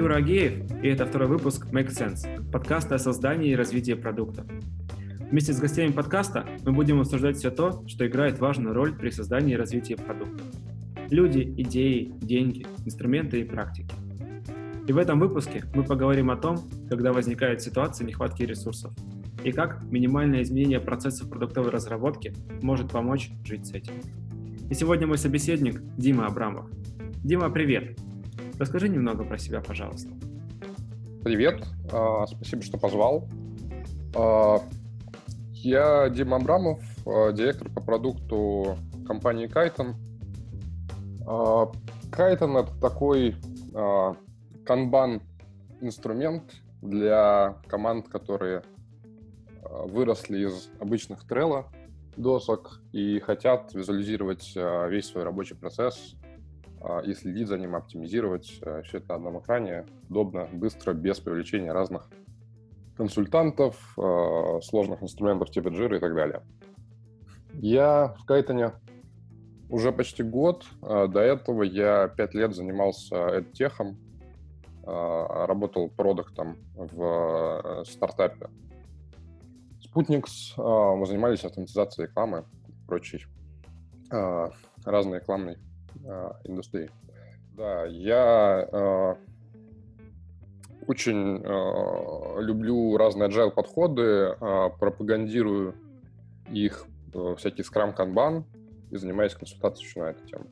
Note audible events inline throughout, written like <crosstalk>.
Юра Агеев, и это второй выпуск Make Sense, подкаста о создании и развитии продуктов. Вместе с гостями подкаста мы будем обсуждать все то, что играет важную роль при создании и развитии продуктов. Люди, идеи, деньги, инструменты и практики. И в этом выпуске мы поговорим о том, когда возникает ситуация нехватки ресурсов, и как минимальное изменение процессов продуктовой разработки может помочь жить с этим. И сегодня мой собеседник Дима Абрамов. Дима, привет! Расскажи немного про себя, пожалуйста. Привет, а, спасибо, что позвал. А, я Дима Абрамов, а, директор по продукту компании Кайтон. Кайтон — это такой канбан-инструмент для команд, которые выросли из обычных Trello досок и хотят визуализировать весь свой рабочий процесс и следить за ним, оптимизировать э, все это на одном экране удобно, быстро, без привлечения разных консультантов, э, сложных инструментов типа Jira и так далее. Я в Кайтоне уже почти год. А, до этого я пять лет занимался EdTech, а, работал продуктом в э, стартапе Sputniks. Мы занимались автоматизацией рекламы и прочей разной рекламной индустрии. Да, я э, очень э, люблю разные agile подходы, э, пропагандирую их э, всякий скрам канбан и занимаюсь консультацией на эту тему.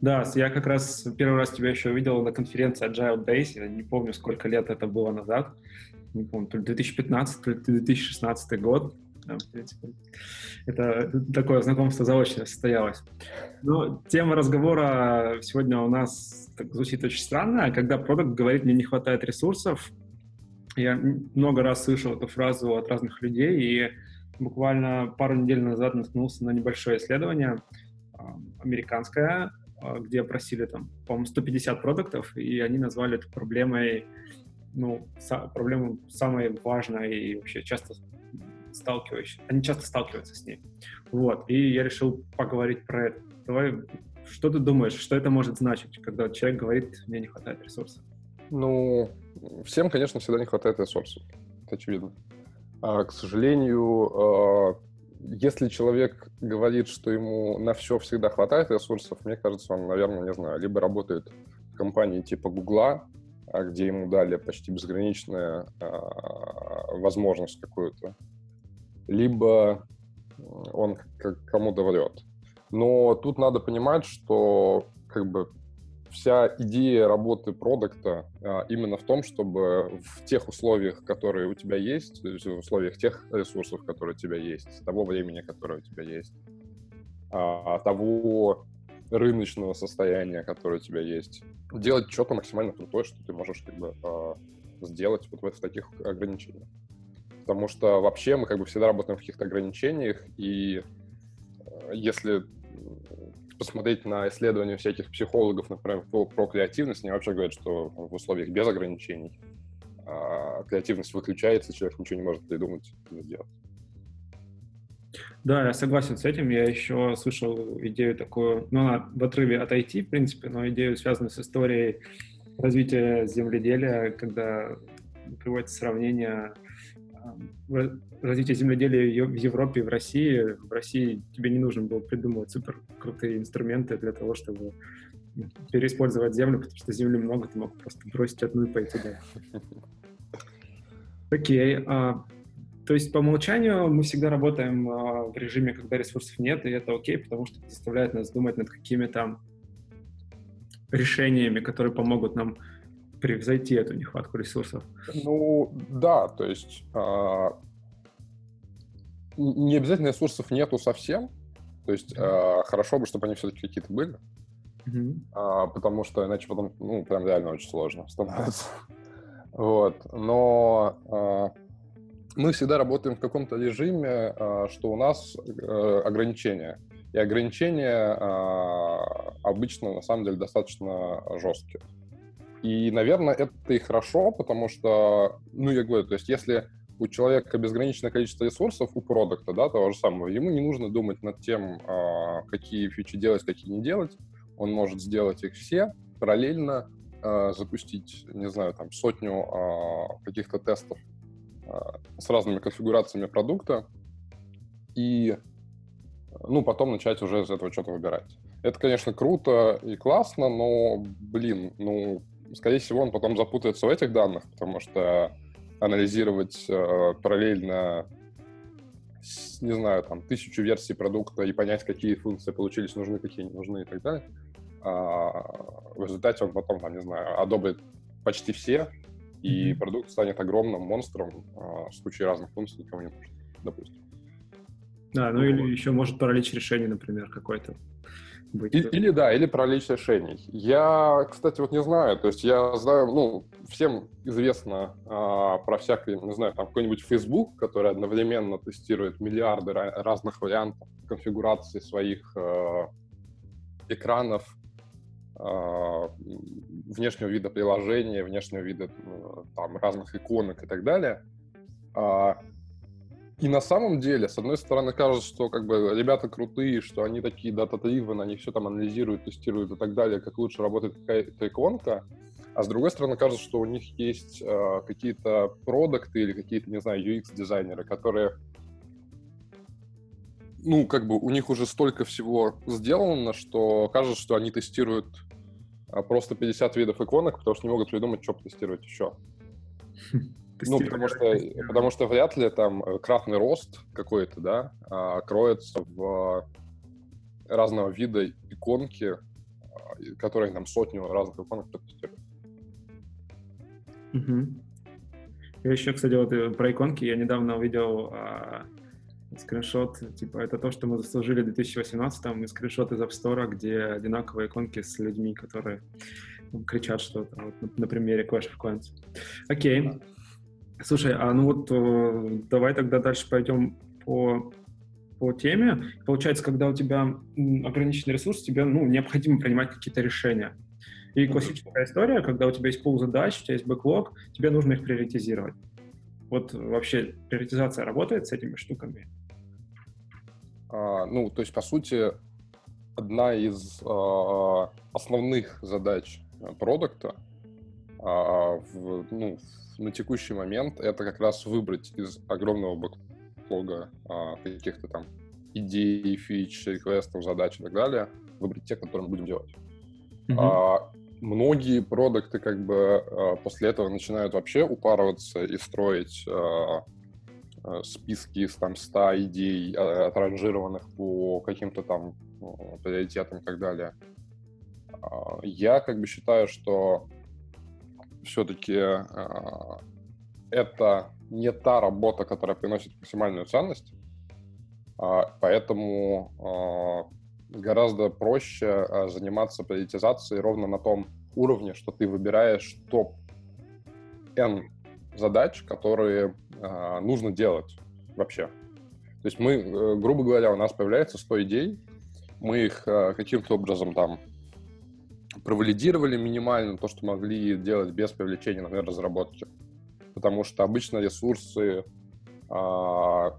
Да, я как раз первый раз тебя еще увидел на конференции Agile Days, я не помню, сколько лет это было назад, не помню, то ли 2015, то ли 2016 год, в принципе. Это такое знакомство заочно состоялось. Но тема разговора сегодня у нас так, звучит очень странно. Когда продукт говорит, мне не хватает ресурсов, я много раз слышал эту фразу от разных людей, и буквально пару недель назад наткнулся на небольшое исследование американское, а, где опросили там, по-моему, 150 продуктов, и они назвали это проблемой, ну, проблему самой важной и вообще часто сталкивающиеся, они часто сталкиваются с ней. Вот, и я решил поговорить про это. Давай, что ты думаешь, что это может значить, когда человек говорит, мне не хватает ресурсов? Ну, всем, конечно, всегда не хватает ресурсов, это очевидно. А, к сожалению, а, если человек говорит, что ему на все всегда хватает ресурсов, мне кажется, он, наверное, не знаю, либо работает в компании типа Гугла, где ему дали почти безграничную а, возможность какую-то либо он кому-то врет. Но тут надо понимать, что как бы вся идея работы продукта а, именно в том, чтобы в тех условиях, которые у тебя есть, то есть в условиях тех ресурсов, которые у тебя есть, того времени, которое у тебя есть, а, того рыночного состояния, которое у тебя есть, делать что-то максимально крутое, что ты можешь как бы а, сделать вот в таких ограничениях потому что вообще мы как бы всегда работаем в каких-то ограничениях, и э, если посмотреть на исследования всяких психологов, например, про, про креативность, они вообще говорят, что в условиях без ограничений а, креативность выключается, человек ничего не может придумать или сделать. Да, я согласен с этим. Я еще слышал идею такую, ну, она в отрыве от IT, в принципе, но идею, связанную с историей развития земледелия, когда приводится сравнение развитие земледелия в Европе и в России. В России тебе не нужно было придумывать супер крутые инструменты для того, чтобы переиспользовать землю, потому что земли много, ты мог просто бросить одну и пойти дальше. Окей. А, то есть по умолчанию мы всегда работаем а, в режиме, когда ресурсов нет, и это окей, потому что это заставляет нас думать над какими-то решениями, которые помогут нам превзойти эту нехватку ресурсов? Ну, да, то есть э, не обязательно ресурсов нету совсем, то есть э, хорошо бы, чтобы они все-таки какие-то были, mm-hmm. э, потому что иначе потом, ну, прям реально очень сложно становится. <laughs> вот, но э, мы всегда работаем в каком-то режиме, э, что у нас э, ограничения. И ограничения э, обычно, на самом деле, достаточно жесткие. И, наверное, это и хорошо, потому что, ну, я говорю, то есть если у человека безграничное количество ресурсов у продукта, да, того же самого, ему не нужно думать над тем, а, какие фичи делать, какие не делать. Он может сделать их все параллельно э, запустить, не знаю, там сотню э, каких-то тестов с разными конфигурациями продукта и, ну, потом начать уже из этого что-то выбирать. Это, конечно, круто и классно, но, блин, ну, скорее всего, он потом запутается в этих данных, потому что анализировать э, параллельно, не знаю, там, тысячу версий продукта и понять, какие функции получились нужны, какие не нужны и так далее. А в результате он потом, там, не знаю, одобрит почти все, и mm-hmm. продукт станет огромным монстром а, с кучей разных функций, никому не нужен, допустим. Да, ну, ну или еще может паралич решений, например, какой-то быть. И, или да, или паралич решений. Я, кстати, вот не знаю, то есть я знаю, ну, всем известно а, про всякие, не знаю, там какой-нибудь Facebook, который одновременно тестирует миллиарды разных вариантов конфигурации своих а, экранов, а, внешнего вида приложения, внешнего вида там разных иконок и так далее. А, и на самом деле, с одной стороны, кажется, что как бы ребята крутые, что они такие дата-дривен, они все там анализируют, тестируют и так далее, как лучше работает какая-то иконка. А с другой стороны, кажется, что у них есть э, какие-то продукты или какие-то, не знаю, UX-дизайнеры, которые ну, как бы у них уже столько всего сделано, что кажется, что они тестируют а, просто 50 видов иконок, потому что не могут придумать, что потестировать еще. <laughs> Ну, потому что, потому что вряд ли там э, кратный рост какой-то, да, а, кроется в разного вида иконки, а, которые там сотню разных иконок протестируют. Угу. Я еще, кстати, вот э, про иконки я недавно увидел а, скриншот, типа, это то, что мы заслужили в 2018-м, и скриншот из App Store, где одинаковые иконки с людьми, которые кричат что-то, вот, на, на примере Clash of Clans. Окей. Слушай, а ну вот э, давай тогда дальше пойдем по, по теме. Получается, когда у тебя ограниченный ресурс, тебе ну, необходимо принимать какие-то решения. И классическая история, когда у тебя есть пол задач, у тебя есть бэклог, тебе нужно их приоритизировать. Вот вообще приоритизация работает с этими штуками? А, ну, то есть, по сути, одна из а, основных задач э, продукта а, в, ну, на текущий момент это как раз выбрать из огромного бэклога а, каких-то там идей, фич, реквестов, задач и так далее, выбрать те, которые мы будем делать. Mm-hmm. А, многие продукты как бы а, после этого начинают вообще упарываться и строить а, а, списки из там 100 идей, а, отранжированных по каким-то там ну, приоритетам и так далее. А, я как бы считаю, что все-таки э, это не та работа, которая приносит максимальную ценность, э, поэтому э, гораздо проще э, заниматься приоритизацией ровно на том уровне, что ты выбираешь топ N задач, которые э, нужно делать вообще. То есть мы, э, грубо говоря, у нас появляется 100 идей, мы их э, каким-то образом там провалидировали минимально то, что могли делать без привлечения, например, разработки. Потому что обычно ресурсы а,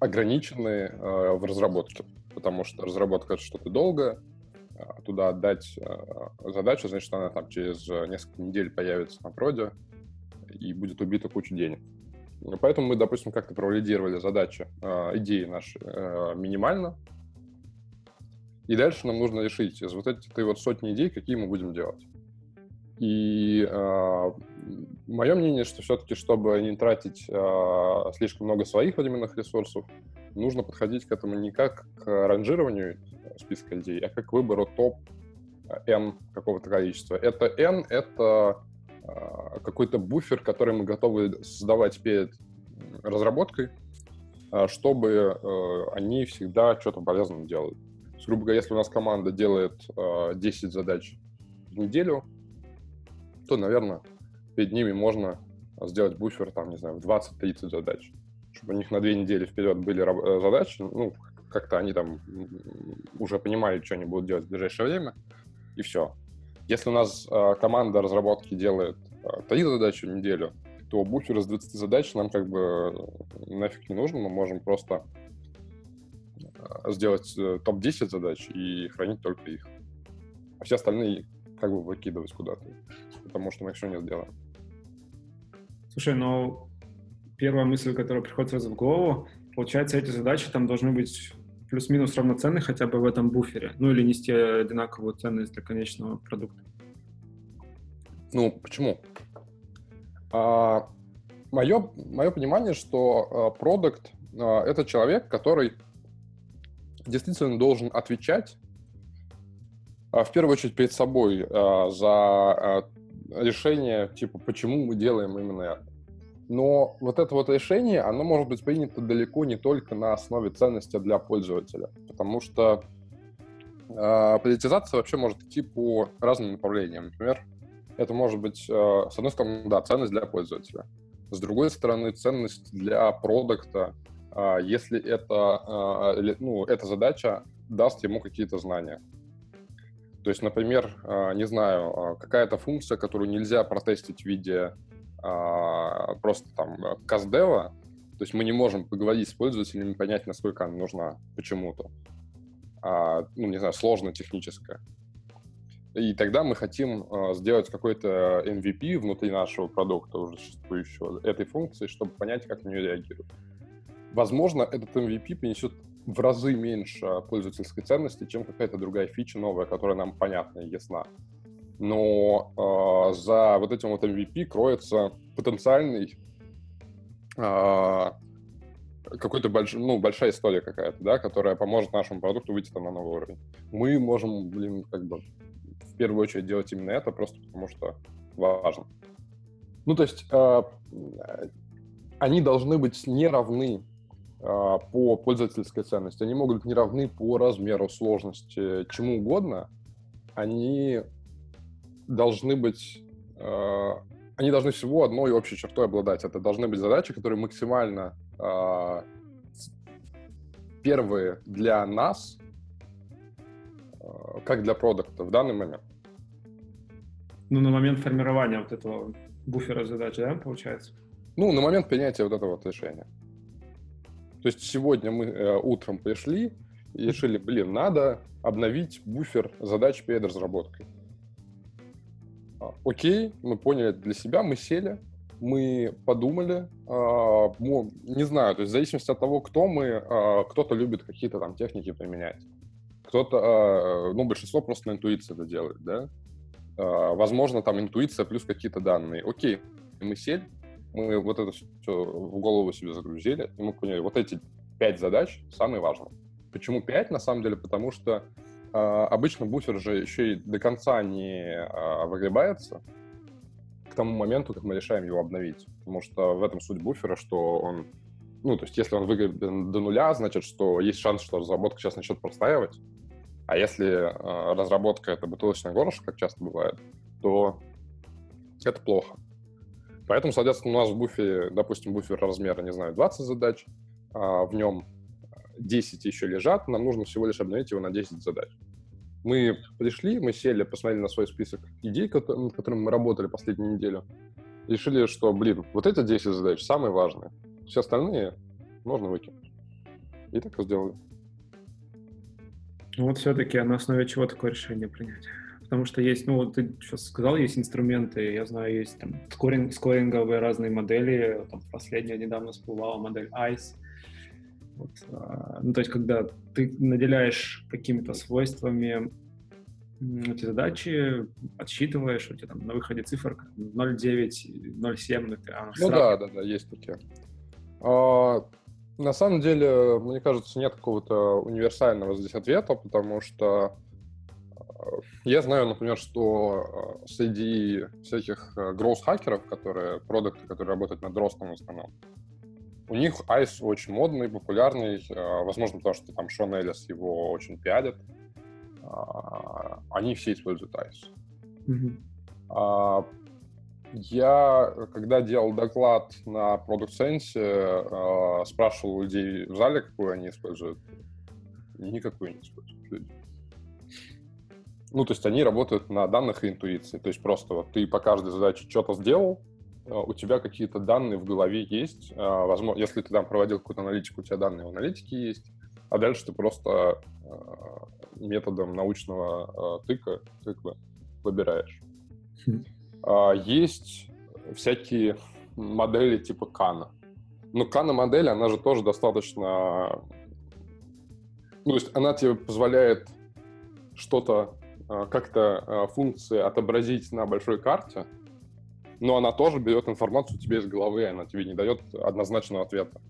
ограничены а, в разработке. Потому что разработка — это что-то долгое, а, туда отдать а, задачу, значит, она там через несколько недель появится на проде и будет убита куча денег. Поэтому мы, допустим, как-то провалидировали задачи, а, идеи наши минимально, и дальше нам нужно решить из вот этой вот сотни идей, какие мы будем делать. И э, мое мнение, что все-таки, чтобы не тратить э, слишком много своих временных ресурсов, нужно подходить к этому не как к ранжированию списка идей, а как к выбору топ N какого-то количества. Это N — это э, какой-то буфер, который мы готовы создавать перед разработкой, чтобы э, они всегда что-то полезное делали грубо говоря, если у нас команда делает э, 10 задач в неделю, то, наверное, перед ними можно сделать буфер, там, не знаю, в 20-30 задач, чтобы у них на две недели вперед были э, задачи, ну, как-то они там уже понимали, что они будут делать в ближайшее время, и все. Если у нас э, команда разработки делает э, 3 задачи в неделю, то буфер из 20 задач нам как бы нафиг не нужен, мы можем просто сделать э, топ-10 задач и хранить только их. А все остальные как бы выкидывать куда-то, потому что мы все не сделаем. Слушай, ну, первая мысль, которая приходит сразу в голову, получается, эти задачи там должны быть плюс-минус равноценны хотя бы в этом буфере, ну или нести одинаковую ценность для конечного продукта. Ну, почему? А, мое, мое понимание, что а, продукт а, это человек, который действительно должен отвечать а, в первую очередь перед собой а, за а, решение, типа, почему мы делаем именно это. Но вот это вот решение, оно может быть принято далеко не только на основе ценности для пользователя, потому что э, политизация вообще может идти по разным направлениям. Например, это может быть, э, с одной стороны, да, ценность для пользователя, с другой стороны, ценность для продукта, если это, э, ну, эта задача даст ему какие-то знания. То есть, например, не знаю, какая-то функция, которую нельзя протестить в виде а, просто там каздева, то есть мы не можем поговорить с пользователями понять, насколько она нужна почему-то. А, ну, не знаю, сложно техническая. И тогда мы хотим а, сделать какой-то MVP внутри нашего продукта, уже существующего, этой функции, чтобы понять, как на нее реагируют. Возможно, этот MVP принесет в разы меньше пользовательской ценности, чем какая-то другая фича новая, которая нам понятна и ясна но э, за вот этим вот MVP кроется потенциальный э, какой-то больш, ну, большая история какая-то, да, которая поможет нашему продукту выйти там на новый уровень. Мы можем, блин, как бы в первую очередь делать именно это, просто потому что важно. Ну, то есть э, они должны быть не равны по пользовательской ценности, они могут быть не равны по размеру, сложности, чему угодно. Они должны быть... Э, они должны всего одной общей чертой обладать. Это должны быть задачи, которые максимально э, первые для нас, э, как для продукта в данный момент. Ну, на момент формирования вот этого буфера задач, да, получается? Ну, на момент принятия вот этого вот решения. То есть сегодня мы э, утром пришли и решили, блин, надо обновить буфер задач перед разработкой. А, окей, мы поняли для себя, мы сели, мы подумали, э, не знаю, то есть в зависимости от того, кто мы, э, кто-то любит какие-то там техники применять, кто-то, э, ну, большинство просто на интуиции это делает, да, возможно, там интуиция плюс какие-то данные. Окей, мы сели, мы вот это все в голову себе загрузили, и мы поняли, вот эти пять задач самые важные. Почему пять, на самом деле? Потому что а, обычно буфер же еще и до конца не а, выгребается к тому моменту, как мы решаем его обновить. Потому что в этом суть буфера, что он... Ну, то есть если он выгребен до нуля, значит, что есть шанс, что разработка сейчас начнет простаивать. А если э, разработка — это бутылочное горлышко, как часто бывает, то это плохо. Поэтому, соответственно, у нас в буфере, допустим, буфер размера, не знаю, 20 задач, а в нем 10 еще лежат, нам нужно всего лишь обновить его на 10 задач. Мы пришли, мы сели, посмотрели на свой список идей, над которыми мы работали последнюю неделю, решили, что, блин, вот эти 10 задач самые важные, все остальные можно выкинуть. И так и сделали. Ну вот все-таки на основе чего такое решение принять? Потому что есть, ну, вот ты сейчас сказал, есть инструменты, я знаю, есть там скоринг, скоринговые разные модели, там последняя недавно всплывала модель ICE, вот, а, ну, то есть, когда ты наделяешь какими-то свойствами эти задачи, отсчитываешь, у тебя там на выходе цифр 0,9, 0,7, ну, ты, а, ну да, да, да, есть такие. А, на самом деле, мне кажется, нет какого-то универсального здесь ответа, потому что я знаю, например, что а, среди всяких гроус-хакеров, которые, продукты, которые работают над ростом в основном, у них Айс очень модный, популярный, а, возможно, потому что там Шон Эллис его очень пиарит. А, они все используют Айс. Mm-hmm. Я, когда делал доклад на Product Sense, спрашивал людей в зале, какую они используют. Никакую не используют люди. Ну, то есть они работают на данных и интуиции. То есть просто вот ты по каждой задаче что-то сделал, а, у тебя какие-то данные в голове есть. А, возможно, если ты там проводил какую-то аналитику, у тебя данные в аналитике есть, а дальше ты просто а, методом научного тыка, тыквы выбираешь. А, есть всякие модели типа Кана. Но Кана модель, она же тоже достаточно... Ну, то есть она тебе позволяет что-то, как-то а, функции отобразить на большой карте, но она тоже берет информацию тебе из головы, она тебе не дает однозначного ответа.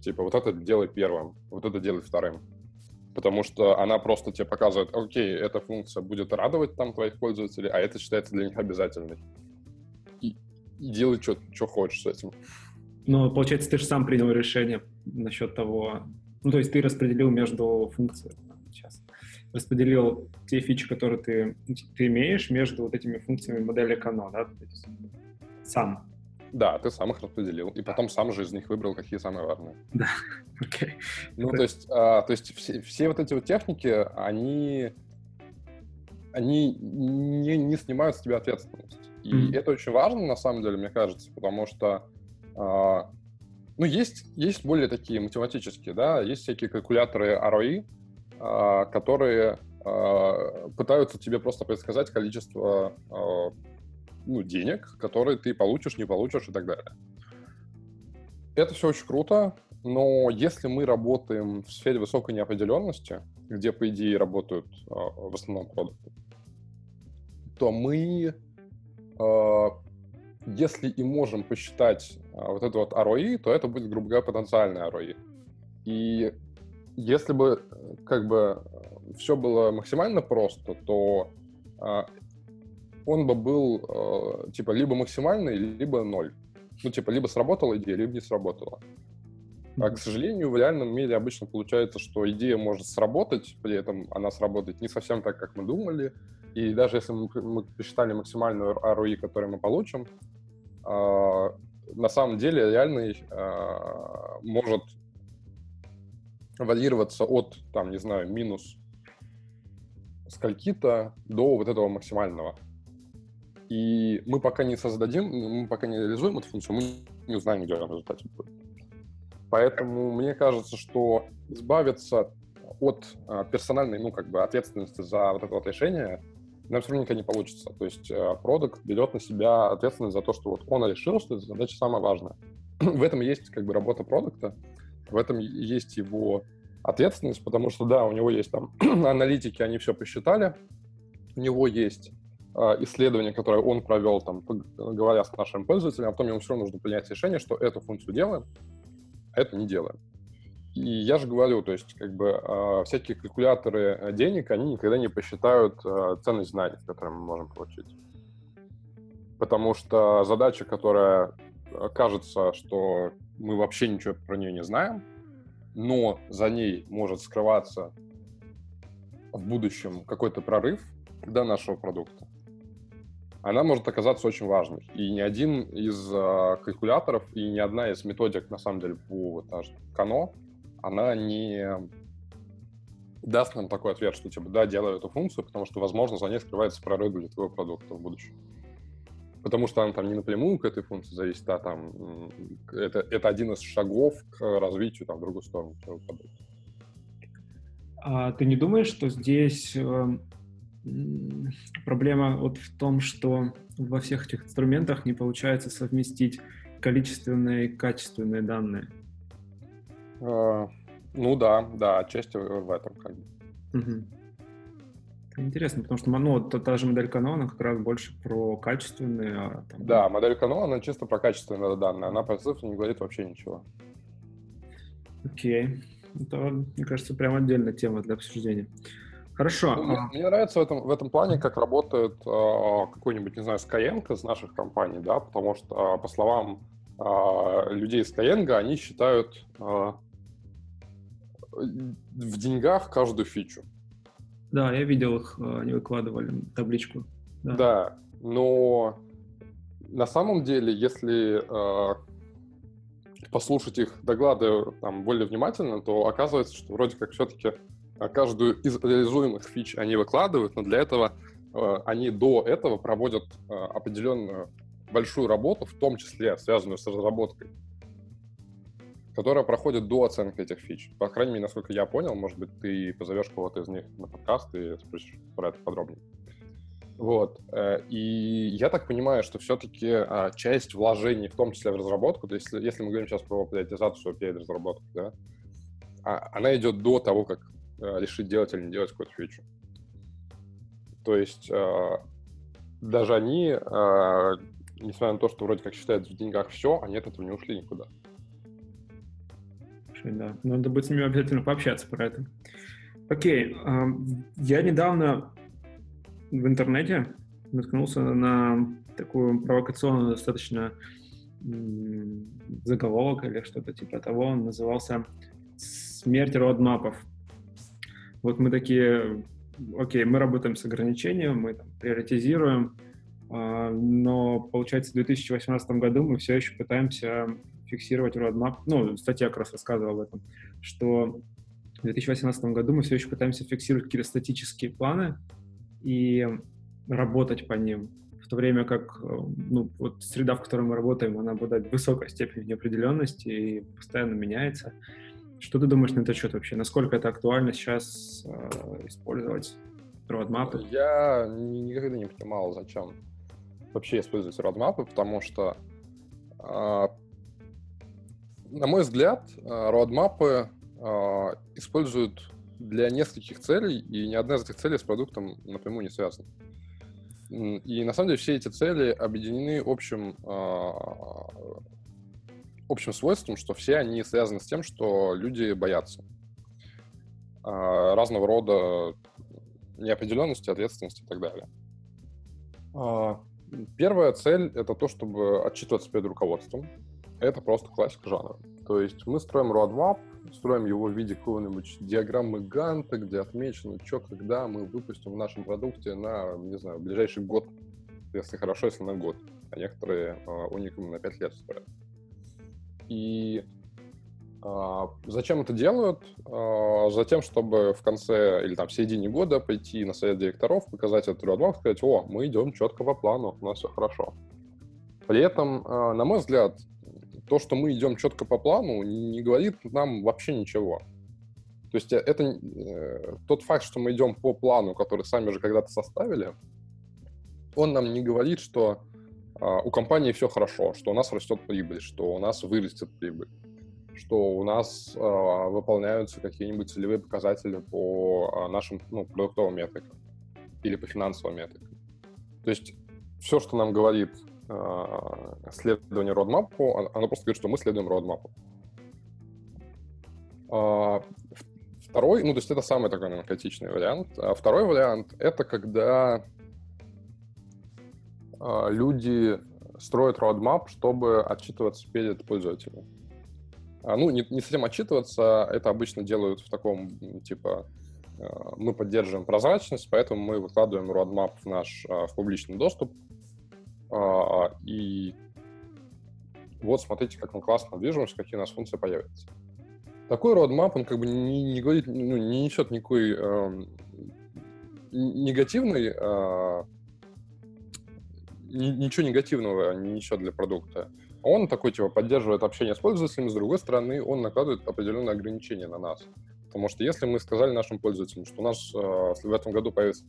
Типа, вот это делай первым, вот это делай вторым. Потому что она просто тебе показывает, окей, эта функция будет радовать там твоих пользователей, а это считается для них обязательной. И, и делай, что хочешь с этим. Ну, получается, ты же сам принял решение насчет того... Ну, то есть ты распределил между функциями распределил те фичи, которые ты, ты имеешь, между вот этими функциями модели Kano, да? Сам. Да, ты сам их распределил, и потом сам же из них выбрал, какие самые важные. Да, <laughs> окей. Okay. Ну, то есть, а, то есть все, все вот эти вот техники, они, они не, не снимают с тебя ответственность. И mm-hmm. это очень важно, на самом деле, мне кажется, потому что а, ну, есть, есть более такие математические, да, есть всякие калькуляторы ROI, которые а, пытаются тебе просто предсказать количество а, ну, денег, которые ты получишь, не получишь и так далее. Это все очень круто, но если мы работаем в сфере высокой неопределенности, где, по идее, работают в основном продукты, то мы, если и можем посчитать вот это вот ROI, то это будет, грубо говоря, потенциальный ROI. И если бы как бы все было максимально просто, то а, он бы был а, типа либо максимальный, либо ноль. Ну, типа, либо сработала идея, либо не сработала. А, к сожалению, в реальном мире обычно получается, что идея может сработать, при этом она сработает не совсем так, как мы думали. И даже если мы, мы посчитали максимальную ROI, которую мы получим, э, на самом деле реальный э, может варьироваться от, там, не знаю, минус скольки-то до вот этого максимального. И мы пока не создадим, мы пока не реализуем эту функцию, мы не узнаем, где она в результате будет. Поэтому мне кажется, что избавиться от а, персональной, ну, как бы, ответственности за вот это вот решение нам все равно никогда не получится. То есть а, продукт берет на себя ответственность за то, что вот он решил, что эта задача самая важная. <clears throat> в этом есть, как бы, работа продукта, в этом есть его ответственность, потому что, да, у него есть там <clears throat> аналитики, они все посчитали, у него есть э, исследование, которое он провел, там, говоря с нашим пользователем, а потом ему все равно нужно принять решение, что эту функцию делаем, а эту не делаем. И я же говорю, то есть, как бы, э, всякие калькуляторы денег, они никогда не посчитают ценность знаний, которые мы можем получить. Потому что задача, которая кажется, что мы вообще ничего про нее не знаем, но за ней может скрываться в будущем какой-то прорыв до нашего продукта, она может оказаться очень важной. И ни один из э, калькуляторов и ни одна из методик, на самом деле, по вот, Кано, она не даст нам такой ответ, что типа, да, делаю эту функцию, потому что, возможно, за ней скрывается прорыв для твоего продукта в будущем потому что она там не напрямую к этой функции зависит, а там это, это один из шагов к развитию там, в другую сторону А ты не думаешь, что здесь э, проблема вот в том, что во всех этих инструментах не получается совместить количественные и качественные данные? Э, ну да, да, отчасти в этом как бы. Угу. Интересно, потому что ну, та, та же модель Kano, она как раз больше про качественные. А, там... Да, модель Kano, она чисто про качественные данные, она про цифры не говорит вообще ничего. Окей. Это, мне кажется, прям отдельная тема для обсуждения. Хорошо. Ну, а... Мне нравится в этом, в этом плане, как работает э, какой-нибудь, не знаю, Skyeng из наших компаний, да, потому что, по словам э, людей из Skyeng, они считают э, в деньгах каждую фичу. Да, я видел их, э, они выкладывали табличку. Да, да но на самом деле, если э, послушать их доклады там, более внимательно, то оказывается, что вроде как все-таки э, каждую из реализуемых фич они выкладывают, но для этого э, они до этого проводят э, определенную большую работу, в том числе связанную с разработкой которая проходит до оценки этих фич. По крайней мере, насколько я понял, может быть, ты позовешь кого-то из них на подкаст и спросишь про это подробнее. Вот. Э, и я так понимаю, что все-таки а, часть вложений, в том числе в разработку, то есть если мы говорим сейчас про автоматизацию перед разработкой, да, а, она идет до того, как э, решить делать или не делать какую-то фичу. То есть э, даже они, несмотря на то, что вроде как считают в деньгах все, они от этого не ушли никуда. Да, надо будет с ними обязательно пообщаться про это. Окей, я недавно в интернете наткнулся на такую провокационную достаточно заголовок или что-то типа того. Он назывался «Смерть родмапов». Вот мы такие, окей, мы работаем с ограничением, мы там, приоритизируем, а, но, получается, в 2018 году мы все еще пытаемся фиксировать roadmap. Ну, статья как раз рассказывала об этом, что в 2018 году мы все еще пытаемся фиксировать какие-то статические планы, и работать по ним. В то время как э, ну, вот среда, в которой мы работаем, она обладает высокой степенью неопределенности и постоянно меняется. Что ты думаешь на этот счет вообще? Насколько это актуально сейчас э, использовать родмапы? Я никогда не понимал, зачем вообще использовать родмапы, потому что, э, на мой взгляд, родмапы э, используют для нескольких целей, и ни одна из этих целей с продуктом напрямую не связана. И на самом деле все эти цели объединены общим, э, общим свойством, что все они связаны с тем, что люди боятся э, разного рода неопределенности, ответственности и так далее. Э, первая цель — это то, чтобы отчитываться перед руководством. Это просто классика жанра. То есть мы строим roadmap, строим его в виде какого-нибудь диаграммы Ганта, где отмечено, что, когда мы выпустим в нашем продукте на, не знаю, ближайший год, если хорошо, если на год, а некоторые э, уникумы на 5 лет строят. И э, зачем это делают? Э, затем, чтобы в конце или там в середине года пойти на совет директоров, показать этот roadmap, сказать, о, мы идем четко по плану, у нас все хорошо. При этом, э, на мой взгляд, то, что мы идем четко по плану, не говорит нам вообще ничего. То есть э, это э, тот факт, что мы идем по плану, который сами же когда-то составили, он нам не говорит, что э, у компании все хорошо, что у нас растет прибыль, что у нас вырастет прибыль, что у нас э, выполняются какие-нибудь целевые показатели по э, нашим ну, продуктовым метрикам или по финансовым метрикам. То есть все, что нам говорит следование родмапу, оно просто говорит, что мы следуем родмапу. Э, второй, ну, то есть это самый такой, наверное, критичный вариант. А второй вариант — это когда э, люди строят roadmap, чтобы отчитываться перед пользователем. А, ну, не, не совсем отчитываться, это обычно делают в таком, типа, мы поддерживаем прозрачность, поэтому мы выкладываем roadmap в наш в публичный доступ, а, и вот смотрите, как мы классно движемся, какие у нас функции появятся. Такой roadmap, он как бы не, не говорит, ну, не несет никакой э, негативной, э, ничего негативного не несет для продукта. Он такой, типа, поддерживает общение с пользователями, с другой стороны, он накладывает определенные ограничения на нас. Потому что если мы сказали нашим пользователям, что у нас э, в этом году появится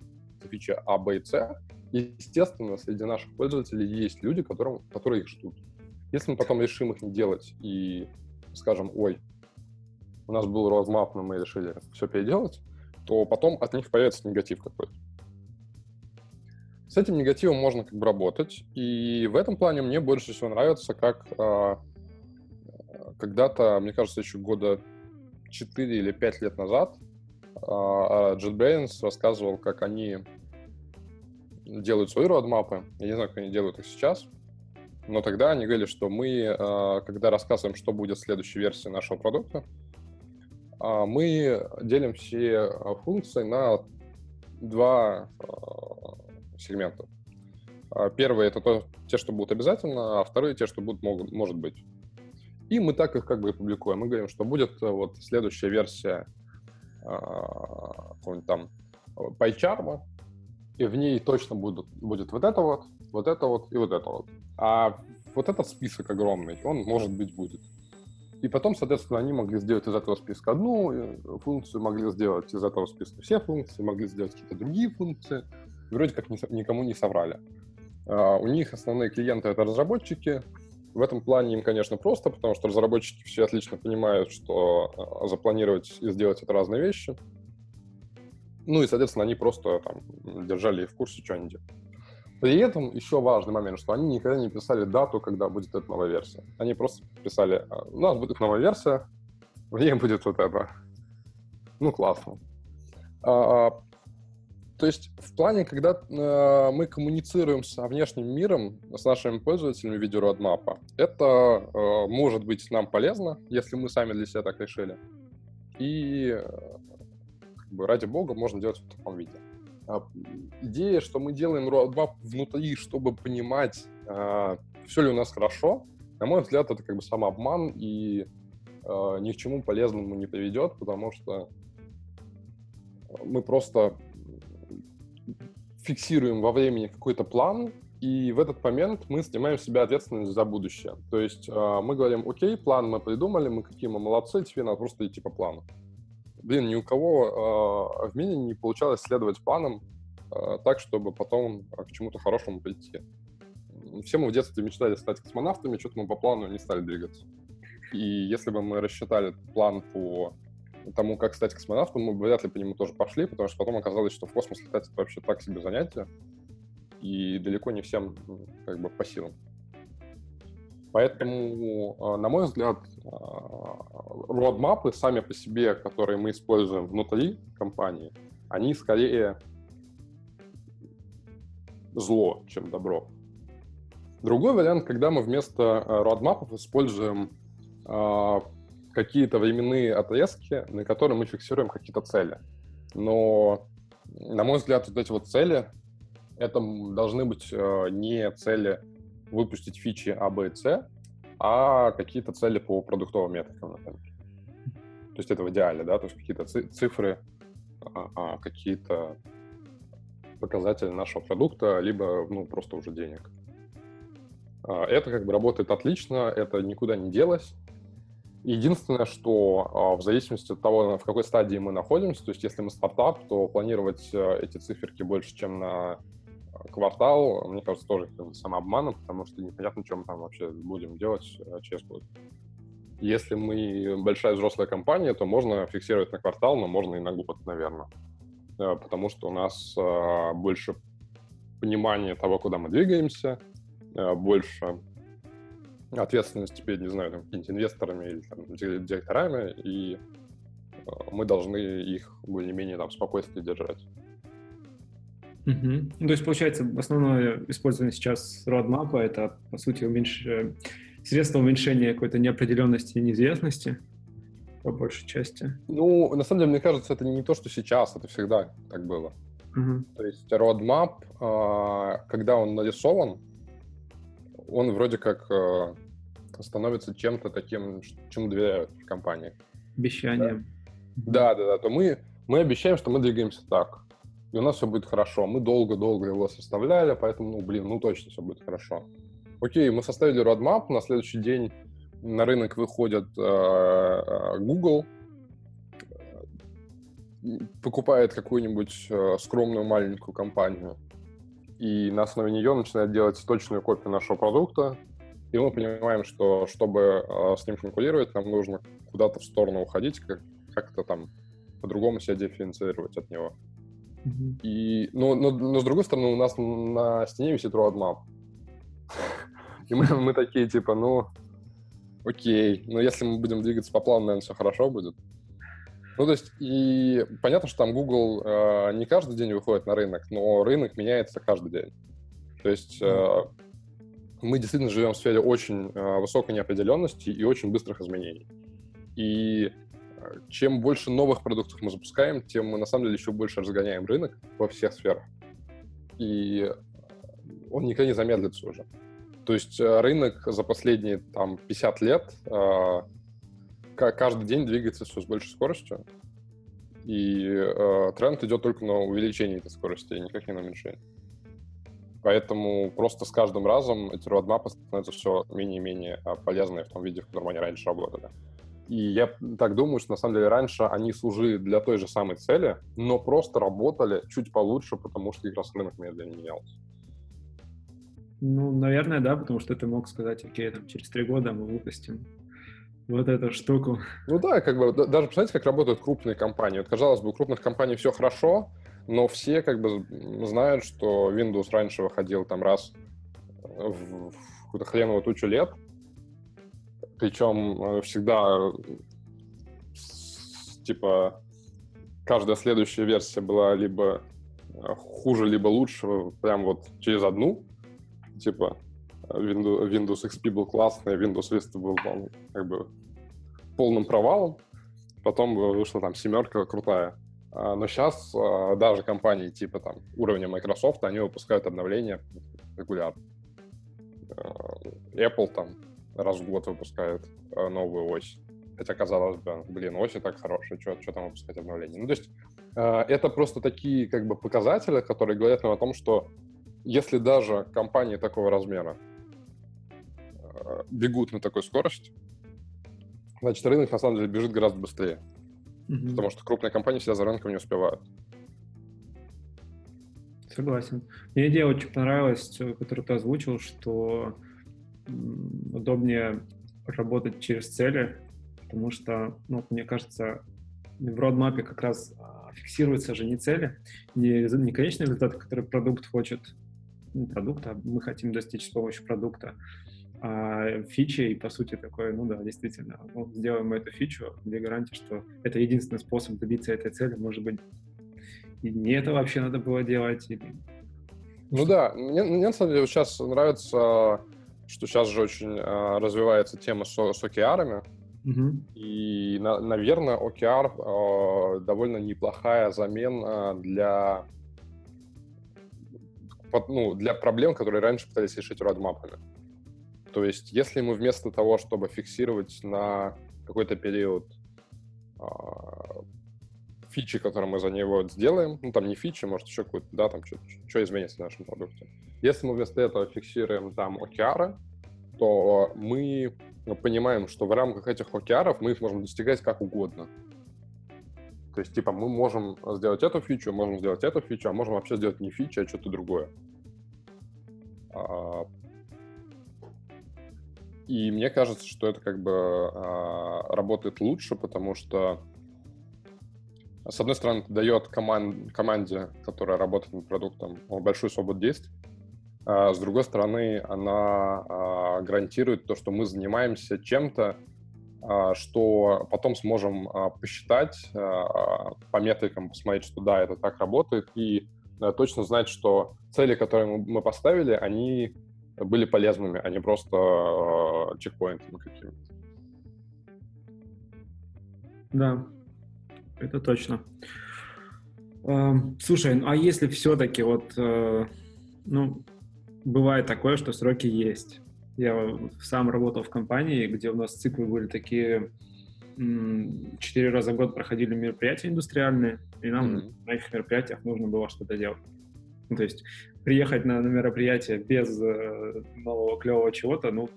фича А, Б и С, естественно, среди наших пользователей есть люди, которым, которые их ждут. Если мы потом решим их не делать и скажем, ой, у нас был roadmap, но мы решили все переделать, то потом от них появится негатив какой-то. С этим негативом можно как бы работать, и в этом плане мне больше всего нравится, как э, когда-то, мне кажется, еще года 4 или 5 лет назад JetBrains рассказывал, как они делают свои родмапы. Я не знаю, как они делают их сейчас. Но тогда они говорили, что мы, э, когда рассказываем, что будет следующей версии нашего продукта, мы делим все функции на два сегмента. Первые — это то, те, что будут обязательно, а вторые — те, что будут, могут, может быть. И мы так их как бы публикуем. Мы говорим, что будет вот следующая версия какого-нибудь там PyCharm, и в ней точно будут, будет вот это вот, вот это вот и вот это вот. А вот этот список огромный, он, может быть, будет. И потом, соответственно, они могли сделать из этого списка одну э, функцию, могли сделать из этого списка все функции, могли сделать какие-то другие функции. вроде как никому не соврали. А, у них основные клиенты — это разработчики. В этом плане им, конечно, просто, потому что разработчики все отлично понимают, что а, запланировать и сделать — это разные вещи. Ну и, соответственно, они просто там держали в курсе, что они делают. При этом еще важный момент, что они никогда не писали дату, когда будет эта новая версия. Они просто писали, «А, у нас будет новая версия, в ней будет вот это. Ну, классно. А, то есть в плане, когда э, мы коммуницируем со внешним миром, с нашими пользователями в виде родмапа, это э, может быть нам полезно, если мы сами для себя так решили. И э, как бы, ради бога можно делать в таком виде. А, идея, что мы делаем roadmap внутри, чтобы понимать, а, все ли у нас хорошо, на мой взгляд, это как бы самообман и а, ни к чему полезному не приведет, потому что мы просто фиксируем во времени какой-то план, и в этот момент мы снимаем с себя ответственность за будущее. То есть мы говорим, окей, план мы придумали, мы какие мы молодцы, теперь надо просто идти по плану блин, ни у кого э, в мире не получалось следовать планам э, так, чтобы потом к чему-то хорошему прийти. Все мы в детстве мечтали стать космонавтами, что-то мы по плану не стали двигаться. И если бы мы рассчитали план по тому, как стать космонавтом, мы вряд ли по нему тоже пошли, потому что потом оказалось, что в космос летать — это вообще так себе занятие, и далеко не всем как бы по силам. Поэтому, а, на мой взгляд, родмапы сами по себе, которые мы используем внутри компании, они скорее зло, чем добро. Другой вариант, когда мы вместо родмапов используем какие-то временные отрезки, на которые мы фиксируем какие-то цели. Но, на мой взгляд, вот эти вот цели, это должны быть э, не цели выпустить фичи А, Б и С, а какие-то цели по продуктовым метрикам, например. То есть это в идеале, да, то есть какие-то цифры, а, а, какие-то показатели нашего продукта, либо, ну, просто уже денег. А, это как бы работает отлично, это никуда не делось. Единственное, что а, в зависимости от того, в какой стадии мы находимся, то есть если мы стартап, то планировать э, эти циферки больше, чем на квартал, мне кажется, тоже самообманом, потому что непонятно, чем мы там вообще будем делать э, через год. Если мы большая взрослая компания, то можно фиксировать на квартал, но можно и на год, наверное. Э, потому что у нас э, больше понимания того, куда мы двигаемся, больше ответственности перед, не знаю, там, какими-то инвесторами или там, директорами, и мы должны их более-менее там спокойствие держать. Угу. Ну, то есть, получается, основное использование сейчас roadmap — это, по сути, уменьш... средство уменьшения какой-то неопределенности и неизвестности, по большей части. Ну, на самом деле, мне кажется, это не то, что сейчас, это всегда так было. Угу. То есть roadmap, а, когда он нарисован, он вроде как а, становится чем-то таким, чему доверяют компании. Обещанием. Да, да, да. То мы, мы обещаем, что мы двигаемся так и у нас все будет хорошо. Мы долго-долго его составляли, поэтому, ну, блин, ну точно все будет хорошо. Окей, мы составили roadmap, на следующий день на рынок выходит э, э Google, покупает какую-нибудь э, скромную маленькую компанию и на основе нее начинает делать точную копию нашего продукта, и мы понимаем, что чтобы э, с ним конкурировать, нам нужно куда-то в сторону уходить, как- как-то там по-другому себя дифференцировать от него. И, но, но, но с другой стороны, у нас на стене висит roadmap. <laughs> И мы, мы такие, типа, ну, окей, но если мы будем двигаться по плану, наверное, все хорошо будет. Ну, то есть, и понятно, что там Google э, не каждый день выходит на рынок, но рынок меняется каждый день. То есть э, мы действительно живем в сфере очень э, высокой неопределенности и очень быстрых изменений. И чем больше новых продуктов мы запускаем, тем мы на самом деле еще больше разгоняем рынок во всех сферах. И он никогда не замедлится уже. То есть э, рынок за последние там 50 лет э, каждый день двигается все с большей скоростью. И э, тренд идет только на увеличение этой скорости, и никак не на уменьшение. Поэтому просто с каждым разом эти родмапы становятся все менее и менее полезные в том виде, в котором они раньше работали. И я так думаю, что на самом деле раньше они служили для той же самой цели, но просто работали чуть получше, потому что как раз рынок медленно менялся. Ну, наверное, да, потому что ты мог сказать, окей, там, через три года мы выпустим вот эту штуку. Ну да, как бы, даже представьте, как работают крупные компании. Вот, казалось бы, у крупных компаний все хорошо, но все как бы знают, что Windows раньше выходил там раз в какую-то хреновую тучу лет, причем э, всегда типа каждая следующая версия была либо э, хуже, либо лучше, прям вот через одну. Типа Windows, XP был классный, Windows Vista был как бы полным провалом. Потом вышла там семерка крутая. А, но сейчас а, даже компании типа там уровня Microsoft, они выпускают обновления регулярно. А, Apple там раз в год выпускает новую ось. Хотя, казалось бы, блин, ось и так хорошая, что, что там выпускать обновления? Ну, то есть это просто такие как бы показатели, которые говорят нам о том, что если даже компании такого размера бегут на такой скорости, значит, рынок на самом деле бежит гораздо быстрее. Mm-hmm. Потому что крупные компании всегда за рынком не успевают. Согласен. Мне идея очень понравилась, э, которую ты озвучил, что удобнее работать через цели, потому что, ну, мне кажется, в родмапе как раз а, фиксируются же не цели, не, не конечный результат, который продукт хочет, ну, продукт, а мы хотим достичь с помощью продукта, а, фичи, и по сути такое, ну да, действительно, ну, сделаем эту фичу, где гарантия, что это единственный способ добиться этой цели, может быть, и не это вообще надо было делать, или... Ну да, мне, мне на самом деле сейчас нравится, что сейчас же очень э, развивается тема с, с OKR, угу. и, на, наверное, OKR э, довольно неплохая замена для ну, для проблем, которые раньше пытались решить родмапами. То есть, если мы вместо того, чтобы фиксировать на какой-то период а, фичи, которые мы за него сделаем, ну, там не фичи, может, еще какую-то, да, там что изменится в нашем продукте. Если мы вместо этого фиксируем там OKR, то мы понимаем, что в рамках этих OKR мы их можем достигать как угодно. То есть, типа, мы можем сделать эту фичу, можем сделать эту фичу, а можем вообще сделать не фичу, а что-то другое. И мне кажется, что это как бы э, работает лучше, потому что, с одной стороны, это дает команд, команде, которая работает над продуктом, большую свободу действий, а с другой стороны, она э, гарантирует то, что мы занимаемся чем-то, э, что потом сможем э, посчитать по метрикам, посмотреть, что да, это так работает, и точно знать, что цели, которые мы поставили, они были полезными, а не просто э, чекпоинтами какими-то. Да, это точно. Э, слушай, а если все-таки вот, э, ну, бывает такое, что сроки есть. Я сам работал в компании, где у нас циклы были такие, четыре раза в год проходили мероприятия индустриальные, и нам mm-hmm. на этих мероприятиях нужно было что-то делать. Ну, то есть приехать на, на мероприятие без э, нового клевого чего-то, ну,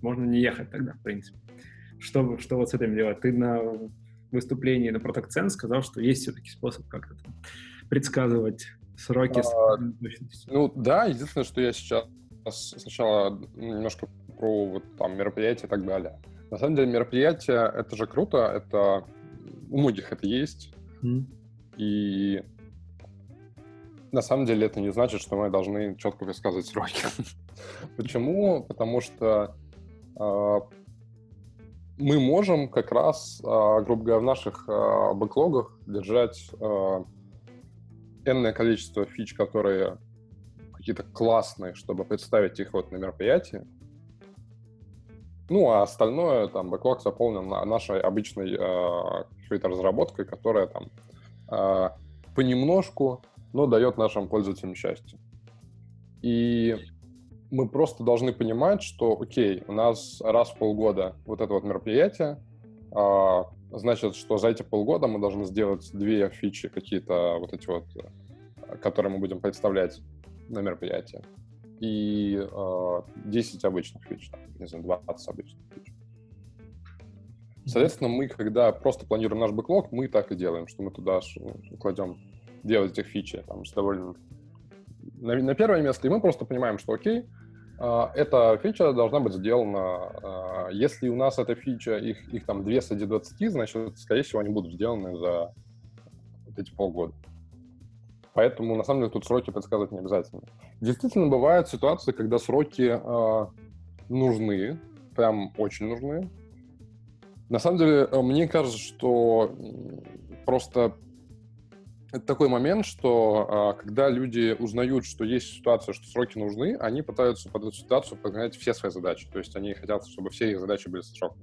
можно не ехать тогда, в принципе. Что, что вот с этим делать? Ты на выступлении на Протокцен сказал, что есть все-таки способ как-то предсказывать сроки. А, ну да, единственное, что я сейчас сначала немножко про вот, там мероприятия и так далее. На самом деле мероприятия это же круто, это у многих это есть. Mm. И на самом деле это не значит, что мы должны четко высказывать сроки. <laughs> Почему? Потому что э, мы можем как раз, э, грубо говоря, в наших э, бэклогах держать энное количество фич, которые какие-то классные, чтобы представить их вот на мероприятии. Ну, а остальное, там, бэклог заполнен нашей обычной э, какой-то разработкой, которая там э, понемножку но дает нашим пользователям счастье. И мы просто должны понимать, что, окей, у нас раз в полгода вот это вот мероприятие, а, значит, что за эти полгода мы должны сделать две фичи какие-то вот эти вот, которые мы будем представлять на мероприятии, и а, 10 обычных фич, там, не знаю, 20 обычных фич. Соответственно, мы, когда просто планируем наш бэклог, мы так и делаем, что мы туда кладем делать этих фичи, там, с довольно на, на первое место, и мы просто понимаем, что окей, э, эта фича должна быть сделана, э, если у нас эта фича, их, их там 2 среди 20, значит, скорее всего, они будут сделаны за вот эти полгода. Поэтому, на самом деле, тут сроки предсказывать не обязательно. Действительно, бывают ситуации, когда сроки э, нужны, прям очень нужны. На самом деле, э, мне кажется, что просто это такой момент, что э, когда люди узнают, что есть ситуация, что сроки нужны, они пытаются под эту ситуацию прогнать все свои задачи. То есть они хотят, чтобы все их задачи были со сроком.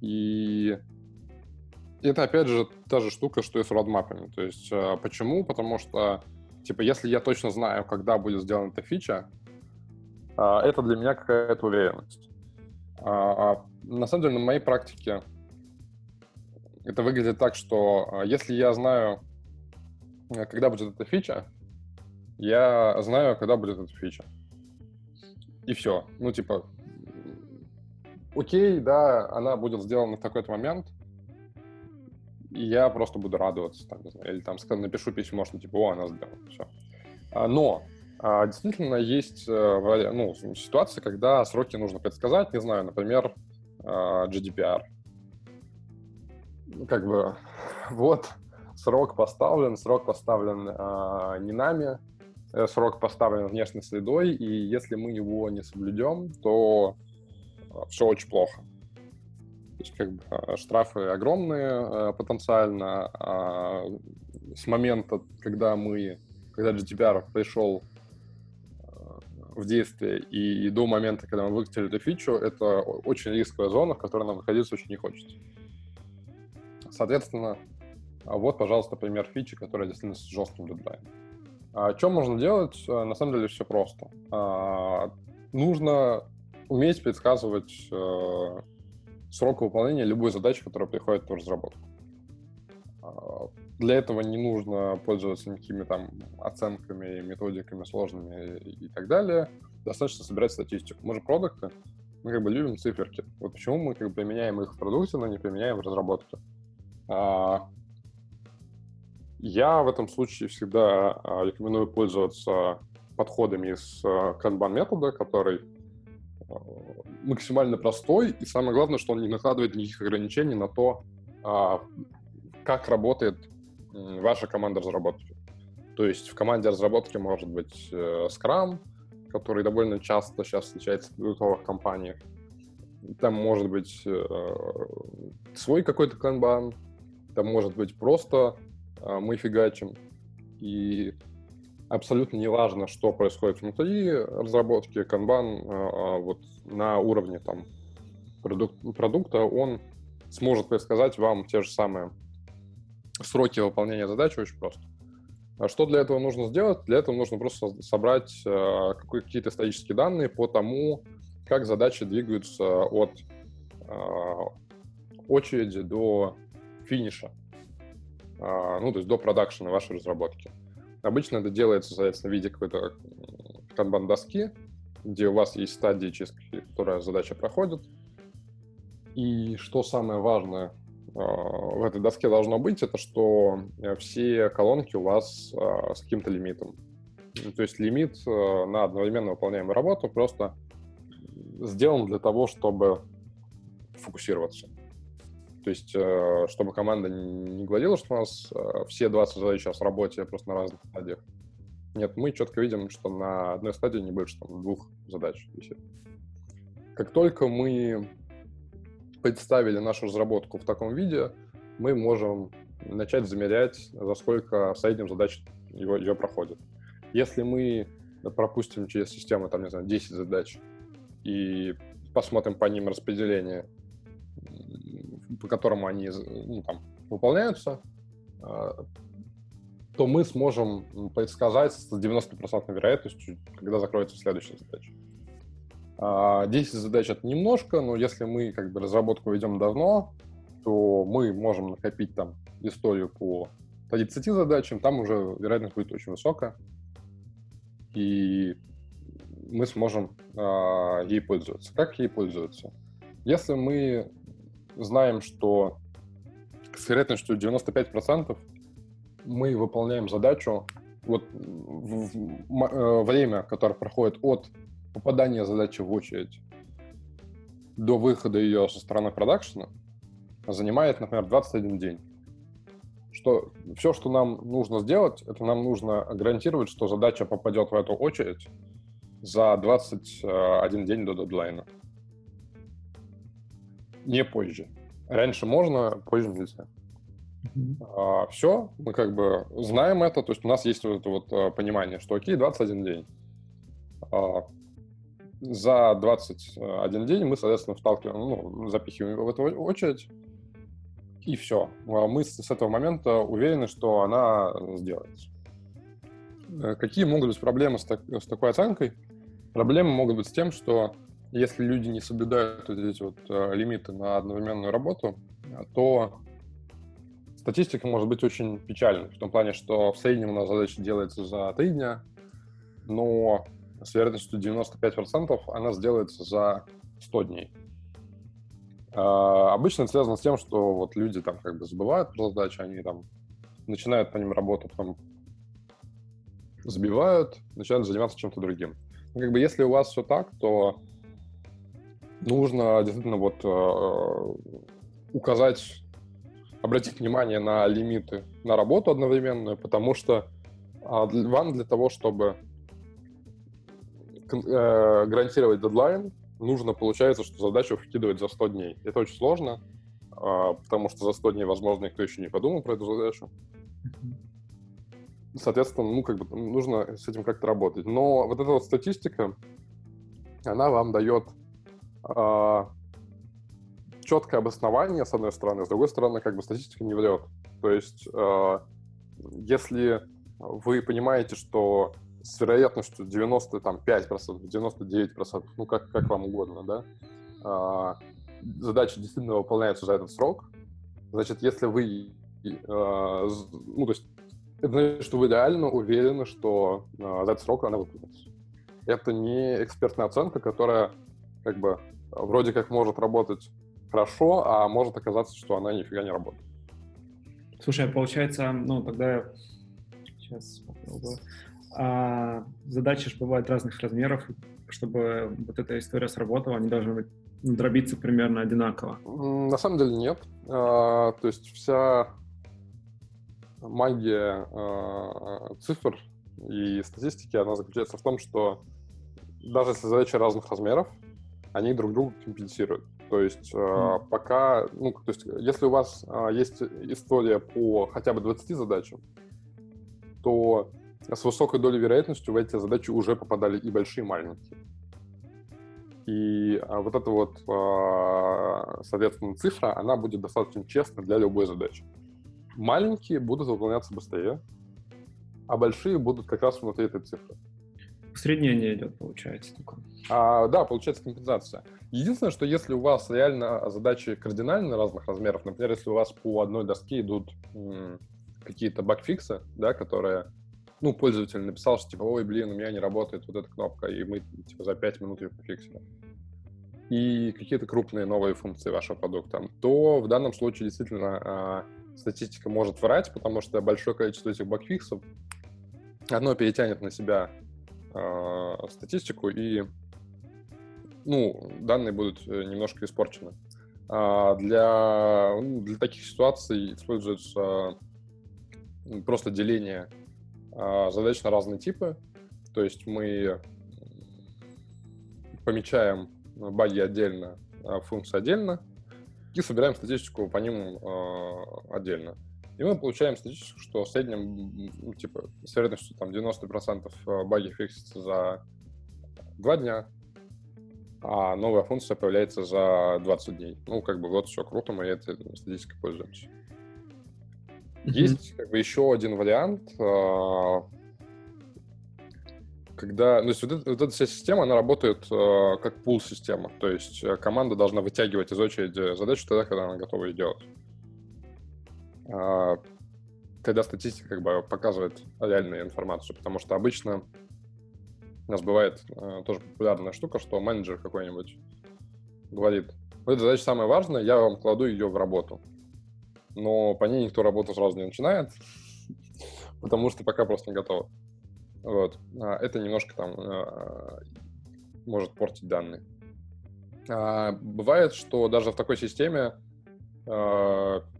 И это, опять же, та же штука, что и с родмапами. То есть, э, почему? Потому что, типа, если я точно знаю, когда будет сделана эта фича, э, это для меня какая-то уверенность. А, а на самом деле, на моей практике это выглядит так, что если я знаю, когда будет эта фича, я знаю, когда будет эта фича. И все. Ну, типа, окей, да, она будет сделана в такой-то момент — и я просто буду радоваться, там, не знаю, или там напишу письмо, что типа, о, она сделала, все. А, но а, действительно есть э, ну, ситуации, когда сроки нужно предсказать, не знаю, например, а, GDPR. Как бы <laughs> вот срок поставлен, срок поставлен не нами, э, срок поставлен внешней средой, и если мы его не соблюдем, то все очень плохо. То есть как бы а, штрафы огромные а, потенциально. А с момента, когда мы, когда GDPR пришел в действие и, и до момента, когда мы выкатили эту фичу, это очень рисковая зона, в которой нам находиться очень не хочется. Соответственно, вот, пожалуйста, пример фичи, которая действительно с жестким дедлайном. А что можно делать? На самом деле все просто. Нужно уметь предсказывать срока выполнения любой задачи, которая приходит в разработку. А, для этого не нужно пользоваться никакими там оценками, методиками сложными и так далее. Достаточно собирать статистику. Мы же продукты, мы как бы любим циферки. Вот почему мы как бы применяем их в продукте, но не применяем в разработке. А, я в этом случае всегда а, рекомендую пользоваться подходами из Kanban метода, который максимально простой, и самое главное, что он не накладывает никаких ограничений на то, а, как работает ваша команда разработки. То есть в команде разработки может быть э, Scrum, который довольно часто сейчас встречается в продуктовых компаниях. Там может быть э, свой какой-то канбан, там может быть просто мы фигачим. И абсолютно не важно, что происходит внутри разработки, Kanban а, а, вот на уровне там продук продукта, он сможет предсказать вам те же самые сроки выполнения задачи очень просто. А что для этого нужно сделать? Для этого нужно просто собрать какие-то исторические данные по тому, как задачи двигаются от очереди до финиша, ну, то есть до продакшена вашей разработки. Обычно это делается, соответственно, в виде какой-то канбан-доски, где у вас есть стадии, через которые задача проходит. И что самое важное э, в этой доске должно быть, это что э, все колонки у вас э, с каким-то лимитом. То есть лимит на одновременно выполняемую работу просто сделан для того, чтобы фокусироваться. То есть, э, чтобы команда не говорила, что у нас э, все 20 задач сейчас в работе просто на разных стадиях. Нет, мы четко видим, что на одной стадии не больше там, двух задач висит. Как только мы представили нашу разработку в таком виде, мы можем начать замерять, за сколько в среднем задач его, ее проходит. Если мы пропустим через систему, там, не знаю, 10 задач и посмотрим по ним распределение по которому они ну, там, выполняются, а, то мы сможем предсказать с 90% вероятностью, когда закроется следующая задача. 10 а, задач — это немножко, но если мы как бы разработку ведем давно, то мы можем накопить там историю по 30 задачам, там уже вероятность будет очень высокая, и мы сможем э, ей пользоваться. Как ей пользоваться? Если мы знаем, что с вероятностью 95% мы выполняем задачу, вот в, в, э, время, которое проходит от попадания задачи в очередь до выхода ее со стороны продакшена, занимает, например, 21 день. Что все, что нам нужно сделать, это нам нужно гарантировать, что задача попадет в эту очередь за 21 день до дедлайна. Не позже. Раньше можно, позже нельзя. Mm-hmm. А, все, мы как бы знаем это, то есть у нас есть вот это вот а, понимание, что окей, 21 день. А, за 21 день мы, соответственно, вталкиваем, ну, запихиваем в эту очередь, и все. А мы с этого момента уверены, что она сделается. Э, какие могут быть проблемы с, так, с такой оценкой? Проблемы могут быть с тем, что если люди не соблюдают вот эти вот э, лимиты на одновременную работу, то статистика может быть очень печальной, в том плане, что в среднем у нас задача делается за три дня, но с вероятностью 95% она сделается за 100 дней. А, обычно это связано с тем, что вот люди там как бы забывают про задачи, они там начинают по ним работать, потом забивают, начинают заниматься чем-то другим. Как бы если у вас все так, то нужно действительно вот э, указать, обратить внимание на лимиты на работу одновременную, потому что э, вам для того, чтобы э, гарантировать дедлайн, нужно, получается, что задачу вкидывать за 100 дней. Это очень сложно, э, потому что за 100 дней, возможно, никто еще не подумал про эту задачу. Соответственно, ну, как бы нужно с этим как-то работать. Но вот эта вот статистика, она вам дает э, четкое обоснование, с одной стороны, с другой стороны, как бы статистика не врет. То есть, э, если вы понимаете, что с вероятностью 95%, 99%, ну, как, как вам угодно, да, э, задача действительно выполняется за этот срок, значит, если вы, ну, то есть, это значит, что вы реально уверены, что за этот срок она выполнится. Это не экспертная оценка, которая как бы вроде как может работать хорошо, а может оказаться, что она нифига не работает. Слушай, а получается, ну, тогда сейчас попробую. А, задачи же бывают разных размеров, чтобы вот эта история сработала, они должны быть ну, дробиться примерно одинаково. На самом деле нет. А, то есть вся магия а, цифр и статистики, она заключается в том, что даже если задачи разных размеров, они друг друга компенсируют. То есть mm. пока, ну, то есть если у вас есть история по хотя бы 20 задачам, то с высокой долей вероятности в эти задачи уже попадали и большие, и маленькие. И а, вот эта вот, соответственно, цифра, она будет достаточно честной для любой задачи. Маленькие будут выполняться быстрее, а большие будут как раз внутри этой цифры. Усреднение идет, получается, только. А, да, получается компенсация. Единственное, что если у вас реально задачи кардинально разных размеров, например, если у вас по одной доске идут какие-то багфиксы, да, которые ну, пользователь написал, что типа, ой, блин, у меня не работает вот эта кнопка, и мы типа за 5 минут ее пофиксили. И какие-то крупные новые функции вашего продукта, то в данном случае действительно э, статистика может врать, потому что большое количество этих багфиксов одно перетянет на себя э, статистику, и ну, данные будут э, немножко испорчены. А для, ну, для таких ситуаций используется просто деление а, задач на разные типы. То есть мы помечаем баги отдельно, а функции отдельно и собираем статистику по ним а, отдельно. И мы получаем статистику, что в среднем, ну, типа, с вероятностью там 90% баги фиксится за 2 дня, а новая функция появляется за 20 дней. Ну, как бы вот все круто, мы этой статистикой пользуемся. Есть как бы еще один вариант, а, когда, ну, то есть вот, это, вот эта вся система, она работает э, как пул-система, то есть э, команда должна вытягивать из очереди задачу тогда, когда она готова ее делать. Э, когда статистика как бы показывает реальную информацию, потому что обычно у нас бывает э, тоже популярная штука, что менеджер какой-нибудь говорит, вот эта задача самая важная, я вам кладу ее в работу. Но по ней никто работу сразу не начинает, <laughs> потому что пока просто не готово. Вот. А это немножко там а, может портить данные. А бывает, что даже в такой системе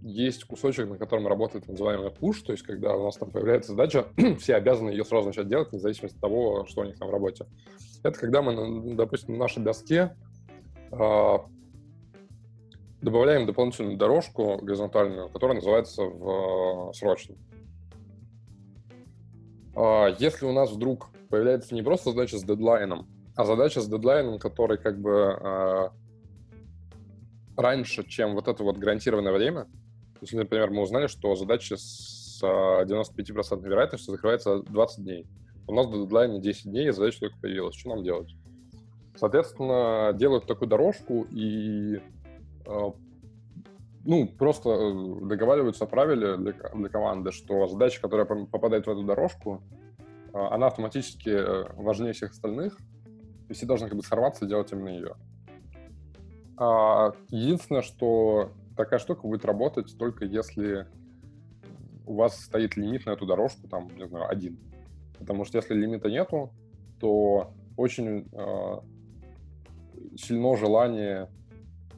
есть кусочек, на котором работает называемый push, то есть когда у нас там появляется задача, <clears throat> все обязаны ее сразу начать делать, вне зависимости от того, что у них там в работе. Это когда мы, допустим, на нашей доске добавляем дополнительную дорожку горизонтальную, которая называется в срочном. А, если у нас вдруг появляется не просто задача с дедлайном, а задача с дедлайном, который как бы а, раньше, чем вот это вот гарантированное время, если, например, мы узнали, что задача с 95% а, вероятностью закрывается 20 дней. У нас до дедлайна 10 дней, и задача только появилась. Что нам делать? Соответственно, делают такую дорожку и ну, просто э, договариваются о правиле для, для команды, что задача, которая попадает в эту дорожку, а, она автоматически э, важнее всех остальных, и все должны как бы сорваться и делать именно ее. А единственное, что такая штука будет работать только если у вас стоит лимит на эту дорожку, там, не знаю, один. Потому что если лимита нету, то очень э, сильно желание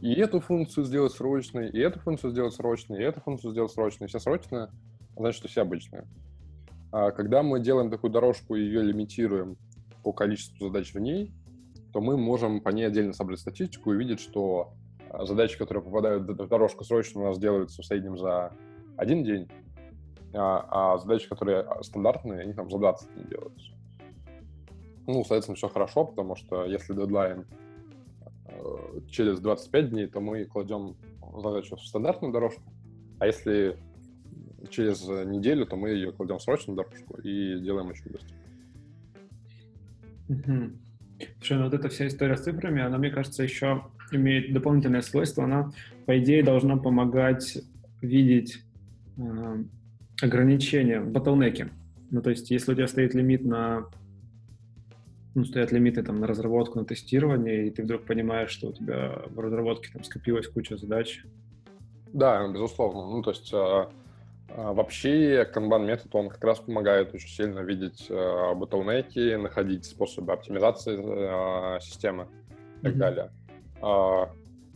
и эту функцию сделать срочной, и эту функцию сделать срочной, и эту функцию сделать срочной. Все срочные, значит, что все обычные. А когда мы делаем такую дорожку и ее лимитируем по количеству задач в ней, то мы можем по ней отдельно собрать статистику и видеть, что а, задачи, которые попадают в дорожку срочно, у нас делаются в среднем за один день, а, а задачи, которые стандартные, они там за 20 дней делаются. Ну, соответственно, все хорошо, потому что если дедлайн Э, через 25 дней, то мы кладем задачу в стандартную дорожку, а если через неделю, то мы ее кладем в срочную дорожку и делаем очень быстро. Слушай, ну вот эта вся история с цифрами, она, мне кажется, еще имеет дополнительное свойство. Она, по идее, должна помогать видеть э, ограничения, ботлнеки. Ну, то есть, если у тебя стоит лимит на ну, стоят лимиты там на разработку, на тестирование, и ты вдруг понимаешь, что у тебя в разработке там скопилась куча задач. Да, безусловно. Ну, то есть э, вообще канбан метод, он как раз помогает очень сильно видеть э, ботлнеки, находить способы оптимизации э, системы и так mm-hmm. далее. Э,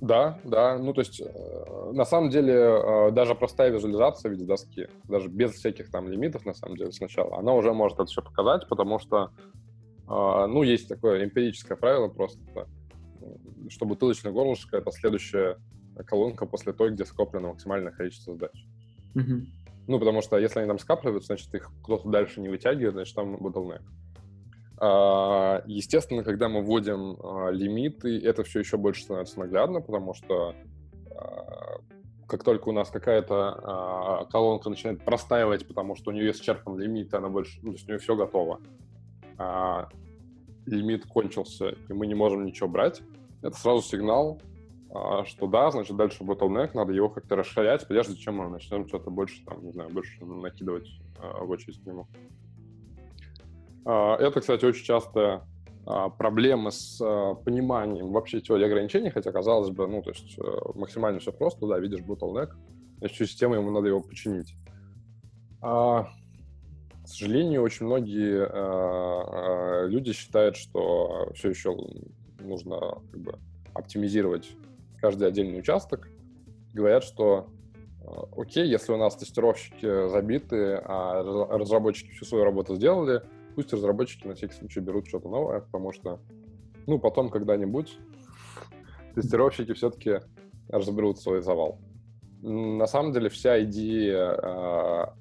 да, да, ну то есть э, на самом деле э, даже простая визуализация в виде доски, даже без всяких там лимитов на самом деле сначала, она уже может это все показать, потому что а, ну, есть такое эмпирическое правило просто, что бутылочное горлышко — это следующая колонка после той, где скоплено максимальное количество задач. Mm-hmm. Ну, потому что если они там скапливаются, значит, их кто-то дальше не вытягивает, значит, там bottleneck. А, естественно, когда мы вводим а, лимиты, это все еще больше становится наглядно, потому что как только у нас какая-то колонка начинает простаивать, потому что у нее исчерпан лимит, она больше, ну, то есть у нее все готово, а, лимит кончился, и мы не можем ничего брать, это сразу сигнал, а, что да, значит, дальше bottleneck, надо его как-то расширять, прежде чем мы начнем что-то больше, там, не знаю, больше накидывать а, в очередь к нему. А, это, кстати, очень часто а, проблемы с а, пониманием вообще теории ограничений, хотя, казалось бы, ну, то есть э, максимально все просто, да, видишь bottleneck, значит, всю систему ему надо его починить. А, к сожалению, очень многие э, э, люди считают, что все еще нужно как бы, оптимизировать каждый отдельный участок. Говорят, что э, окей, если у нас тестировщики забиты, а разработчики всю свою работу сделали, пусть разработчики на всякий случай берут что-то новое, потому что, ну, потом когда-нибудь <laughs> тестировщики все-таки разберут свой завал. На самом деле вся идея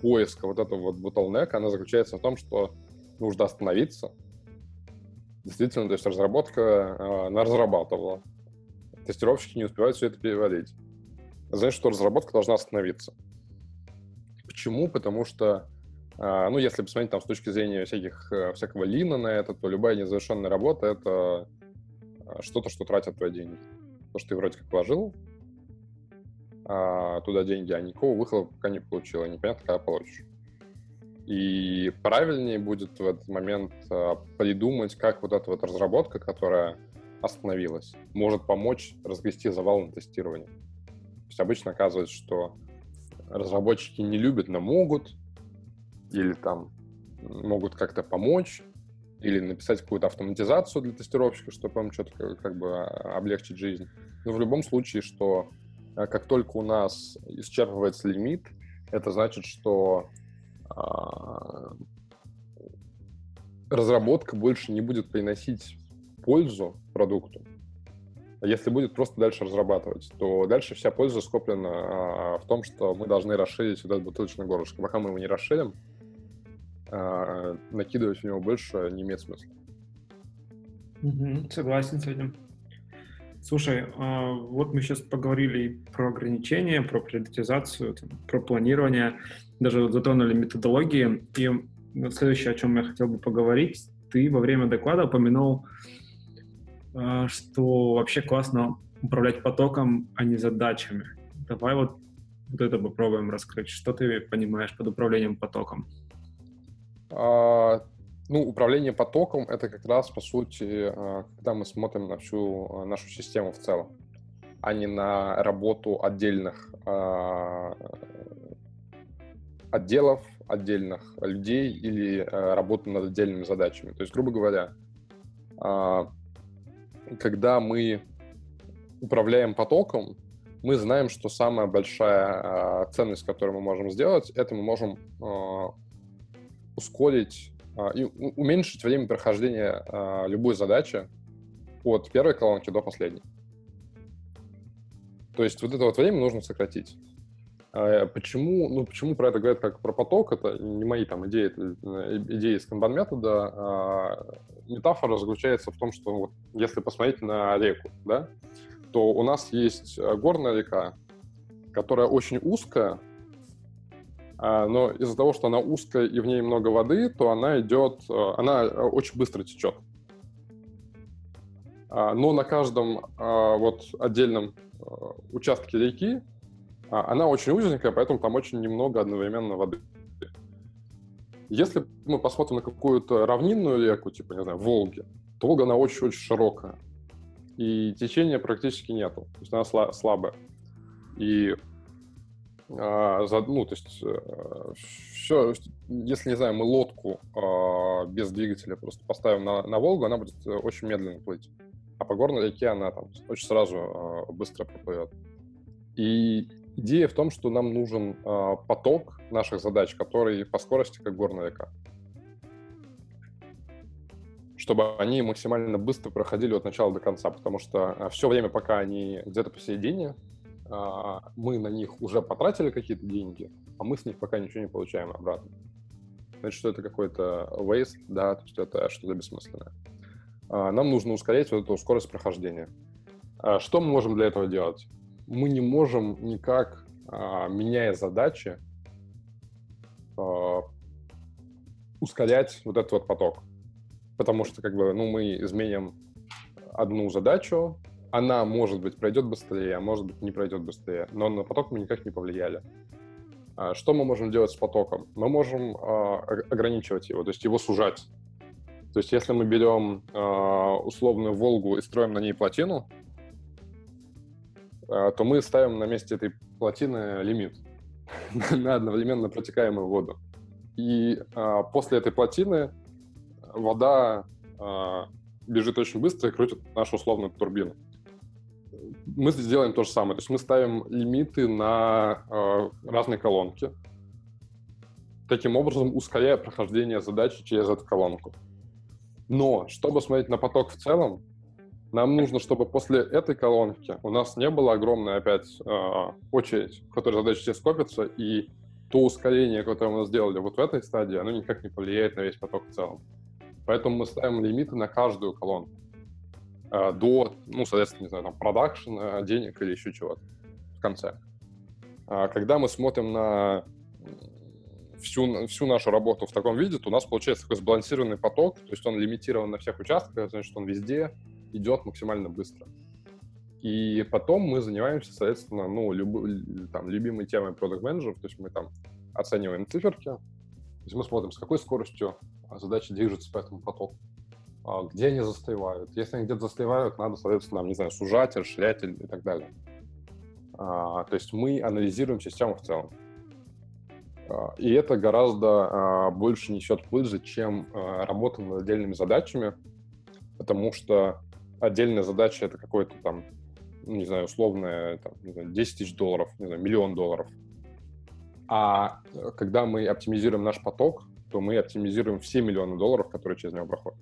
поиска вот этого вот bottleneck, она заключается в том, что нужно остановиться. Действительно, то есть разработка, э, она разрабатывала. Тестировщики не успевают все это переводить. Значит, что разработка должна остановиться. Почему? Потому что, э, ну, если посмотреть там с точки зрения всяких, э, всякого лина на это, то любая незавершенная работа — это что-то, что тратит твои деньги. То, что ты вроде как вложил, а, туда деньги, а никакого выхода пока не получила, непонятно, когда получишь. И правильнее будет в этот момент а, придумать, как вот эта вот разработка, которая остановилась, может помочь разгрести завал на тестирование. То есть обычно оказывается, что разработчики не любят, но могут, или там могут как-то помочь, или написать какую-то автоматизацию для тестировщика, чтобы им что-то как бы облегчить жизнь. Но в любом случае, что э, как только у нас исчерпывается лимит, это значит, что а, разработка больше не будет приносить пользу продукту, если будет просто дальше разрабатывать, то дальше вся польза скоплена а, в том, что мы должны расширить вот это бутылочное горлышко. Пока мы его не расширим, а, накидывать в него больше не имеет смысла. Согласен с этим. Слушай, а, вот мы сейчас поговорили про ограничения, про приоритизацию, про планирование, даже затронули методологии. И следующее, о чем я хотел бы поговорить, ты во время доклада упомянул что вообще классно управлять потоком, а не задачами. Давай вот, вот это попробуем раскрыть. Что ты понимаешь под управлением потоком? А, ну, управление потоком — это как раз, по сути, а, когда мы смотрим на всю а, нашу систему в целом, а не на работу отдельных а, отделов, отдельных людей или а, работу над отдельными задачами. То есть, грубо говоря, а, когда мы управляем потоком, мы знаем, что самая большая э, ценность, которую мы можем сделать, это мы можем э, ускорить э, и уменьшить время прохождения э, любой задачи от первой колонки до последней. То есть вот это вот время нужно сократить. Почему, ну, почему про это говорят как про поток? Это не мои там идеи, это идеи из канбан метода метафора заключается в том, что вот, если посмотреть на реку, да, то у нас есть э, горная река, которая очень узкая, а, но из-за того, что она узкая и в ней много воды, то она идет, э, она э, очень быстро течет. А, но на каждом а, вот отдельном участке реки она очень узенькая, поэтому там очень немного одновременно воды. Если мы посмотрим на какую-то равнинную реку, типа, не знаю, Волги, то Волга, она очень-очень широкая. И течения практически нету. То есть она сла- слабая. И а, за, ну, то есть а, все, если, не знаю, мы лодку а, без двигателя просто поставим на, на Волгу, она будет э, очень медленно плыть. А по горной реке она там очень сразу а, быстро проплывет. И Идея в том, что нам нужен э, поток наших задач, который по скорости как горная река. Чтобы они максимально быстро проходили от начала до конца, потому что э, все время, пока они где-то посередине, э, мы на них уже потратили какие-то деньги, а мы с них пока ничего не получаем обратно. Значит, что это какой-то waste, да, то есть это что-то бессмысленное. Нам нужно ускорять вот эту скорость прохождения. Что мы можем для этого делать? Мы не можем никак, а, меняя задачи, а, ускорять вот этот вот поток. Потому что, как бы, ну, мы изменим одну задачу, она, может быть, пройдет быстрее, а может быть, не пройдет быстрее, но на поток мы никак не повлияли. А, что мы можем делать с потоком? Мы можем ограничивать его, то есть его сужать. То есть если мы берем условную Волгу и строим на ней плотину, то мы ставим на месте этой плотины лимит <laughs> на одновременно протекаемую воду. И а, после этой плотины вода а, бежит очень быстро и крутит нашу условную турбину. Мы сделаем то же самое. То есть мы ставим лимиты на а, разные колонки, таким образом ускоряя прохождение задачи через эту колонку. Но, чтобы смотреть на поток в целом, нам нужно, чтобы после этой колонки у нас не было огромной опять э, очередь, в которой задачи все скопятся, и то ускорение, которое мы сделали вот в этой стадии, оно никак не повлияет на весь поток в целом. Поэтому мы ставим лимиты на каждую колонку э, до, ну, соответственно, не знаю, там, продакшена, денег или еще чего-то в конце. А когда мы смотрим на всю, всю нашу работу в таком виде, то у нас получается такой сбалансированный поток, то есть он лимитирован на всех участках, значит, он везде, идет максимально быстро. И потом мы занимаемся, соответственно, ну, люб, там, любимой темой продукт менеджеров то есть мы там оцениваем циферки, то есть мы смотрим, с какой скоростью задача движется по этому потоку. а, где они застывают. Если они где-то застывают, надо, соответственно, не знаю, сужать, расширять и так далее. А, то есть мы анализируем систему в целом. А, и это гораздо больше несет пользы, чем работа над отдельными задачами, потому что отдельная задача — это какой-то там, ну, не знаю, условное, там, не знаю, 10 тысяч долларов, не знаю, миллион долларов. А когда мы оптимизируем наш поток, то мы оптимизируем все миллионы долларов, которые через него проходят.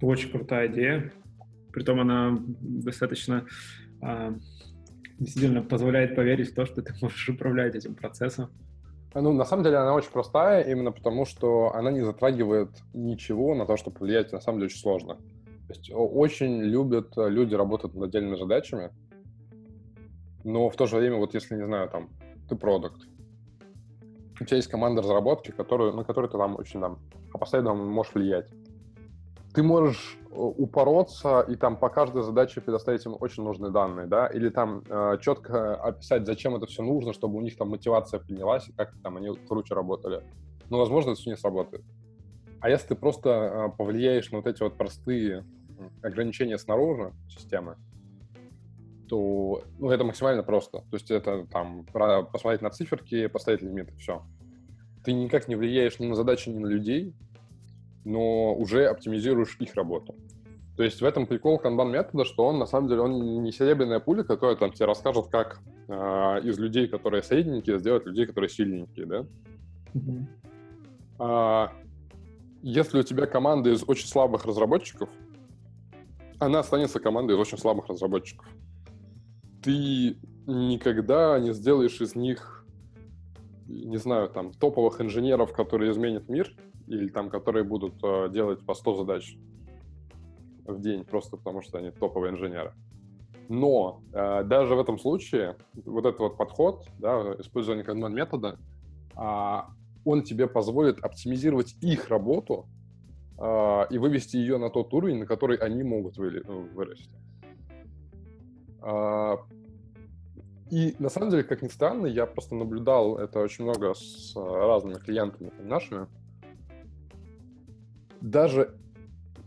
Очень крутая идея. Притом она достаточно э, действительно позволяет поверить в то, что ты можешь управлять этим процессом. Ну, на самом деле она очень простая, именно потому что она не затрагивает ничего на то, чтобы повлиять, на самом деле очень сложно. То есть очень любят э, люди работать над отдельными задачами, но в то же время, вот если, не знаю, там, ты продукт, у тебя есть команда разработки, которую, на которую ты там очень там опосредованно можешь влиять ты можешь упороться и там по каждой задаче предоставить им очень нужные данные, да, или там э, четко описать, зачем это все нужно, чтобы у них там мотивация поднялась и как там они круче работали. Но, возможно, это все не сработает. А если ты просто э, повлияешь на вот эти вот простые ограничения снаружи системы, то ну, это максимально просто. То есть это там посмотреть на циферки, поставить лимиты, все. Ты никак не влияешь ни на задачи, ни на людей, но уже оптимизируешь их работу. То есть в этом прикол канбан метода, что он на самом деле он не серебряная пуля, которая там тебе расскажет, как э, из людей, которые средненькие, сделать людей, которые сильненькие, да? Mm-hmm. А, если у тебя команда из очень слабых разработчиков, она останется командой из очень слабых разработчиков. Ты никогда не сделаешь из них, не знаю, там, топовых инженеров, которые изменят мир, или там, которые будут э, делать по 100 задач в день, просто потому что они топовые инженеры. Но э, даже в этом случае вот этот вот подход, да, использование канбан метода, э, он тебе позволит оптимизировать их работу э, и вывести ее на тот уровень, на который они могут ну, вырасти. Э, и на самом деле, как ни странно, я просто наблюдал это очень много с разными клиентами нашими, даже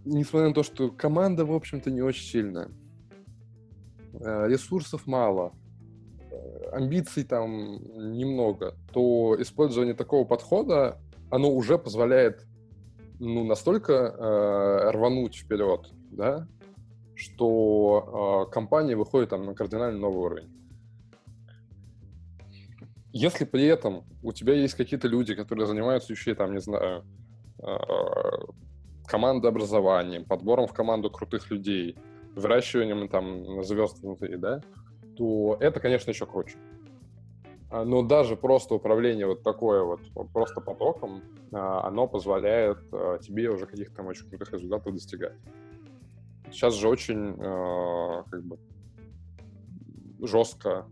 несмотря на то, что команда, в общем-то, не очень сильная, э, ресурсов мало, э, амбиций там немного, то использование такого подхода, оно уже позволяет ну, настолько э, рвануть вперед, да, что э, компания выходит там на кардинально новый уровень. Если при этом у тебя есть какие-то люди, которые занимаются еще, там, не знаю, э, командообразованием, подбором в команду крутых людей, выращиванием там звезд внутри, да, то это, конечно, еще круче. А, но даже просто управление вот такое вот, просто потоком, а, оно позволяет а, тебе уже каких-то там очень крутых результатов достигать. Сейчас же очень как бы жестко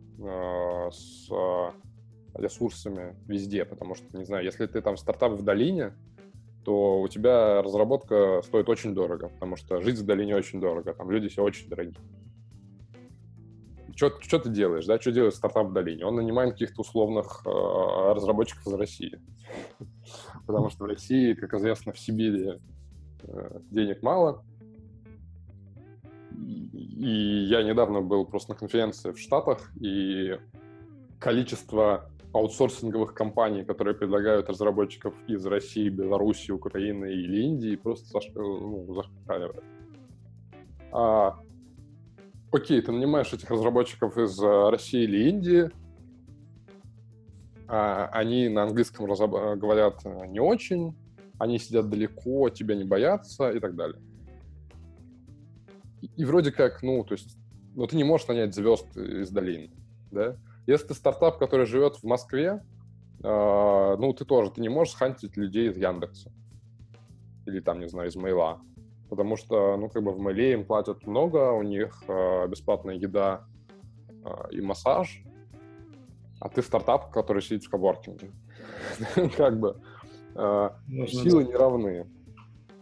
с ресурсами везде, потому что, не знаю, если ты там стартап в долине, то у тебя разработка стоит очень дорого, потому что жить в долине очень дорого, там люди все очень дорогие. Что, ты делаешь, да? Что делает стартап в долине? Он нанимает каких-то условных э, разработчиков из России. <laughs> Потому что в России, как известно, в Сибири э, денег мало. И я недавно был просто на конференции в Штатах, и количество аутсорсинговых компаний, которые предлагают разработчиков из России, Беларуси, Украины или Индии, просто заш... ну, зашкаливает. А, окей, ты нанимаешь этих разработчиков из э, России или Индии, а, они на английском разоб... говорят э, не очень, они сидят далеко, тебя не боятся и так далее. И, и вроде как, ну, то есть, ну, ты не можешь нанять звезд из долины, да? Если ты стартап, который живет в Москве, э, ну, ты тоже, ты не можешь хантить людей из Яндекса. Или там, не знаю, из Мейла. Потому что, ну, как бы в Мейле им платят много, у них э, бесплатная еда э, и массаж, а ты стартап, который сидит в коворкинге. <laughs> Как бы силы не равны.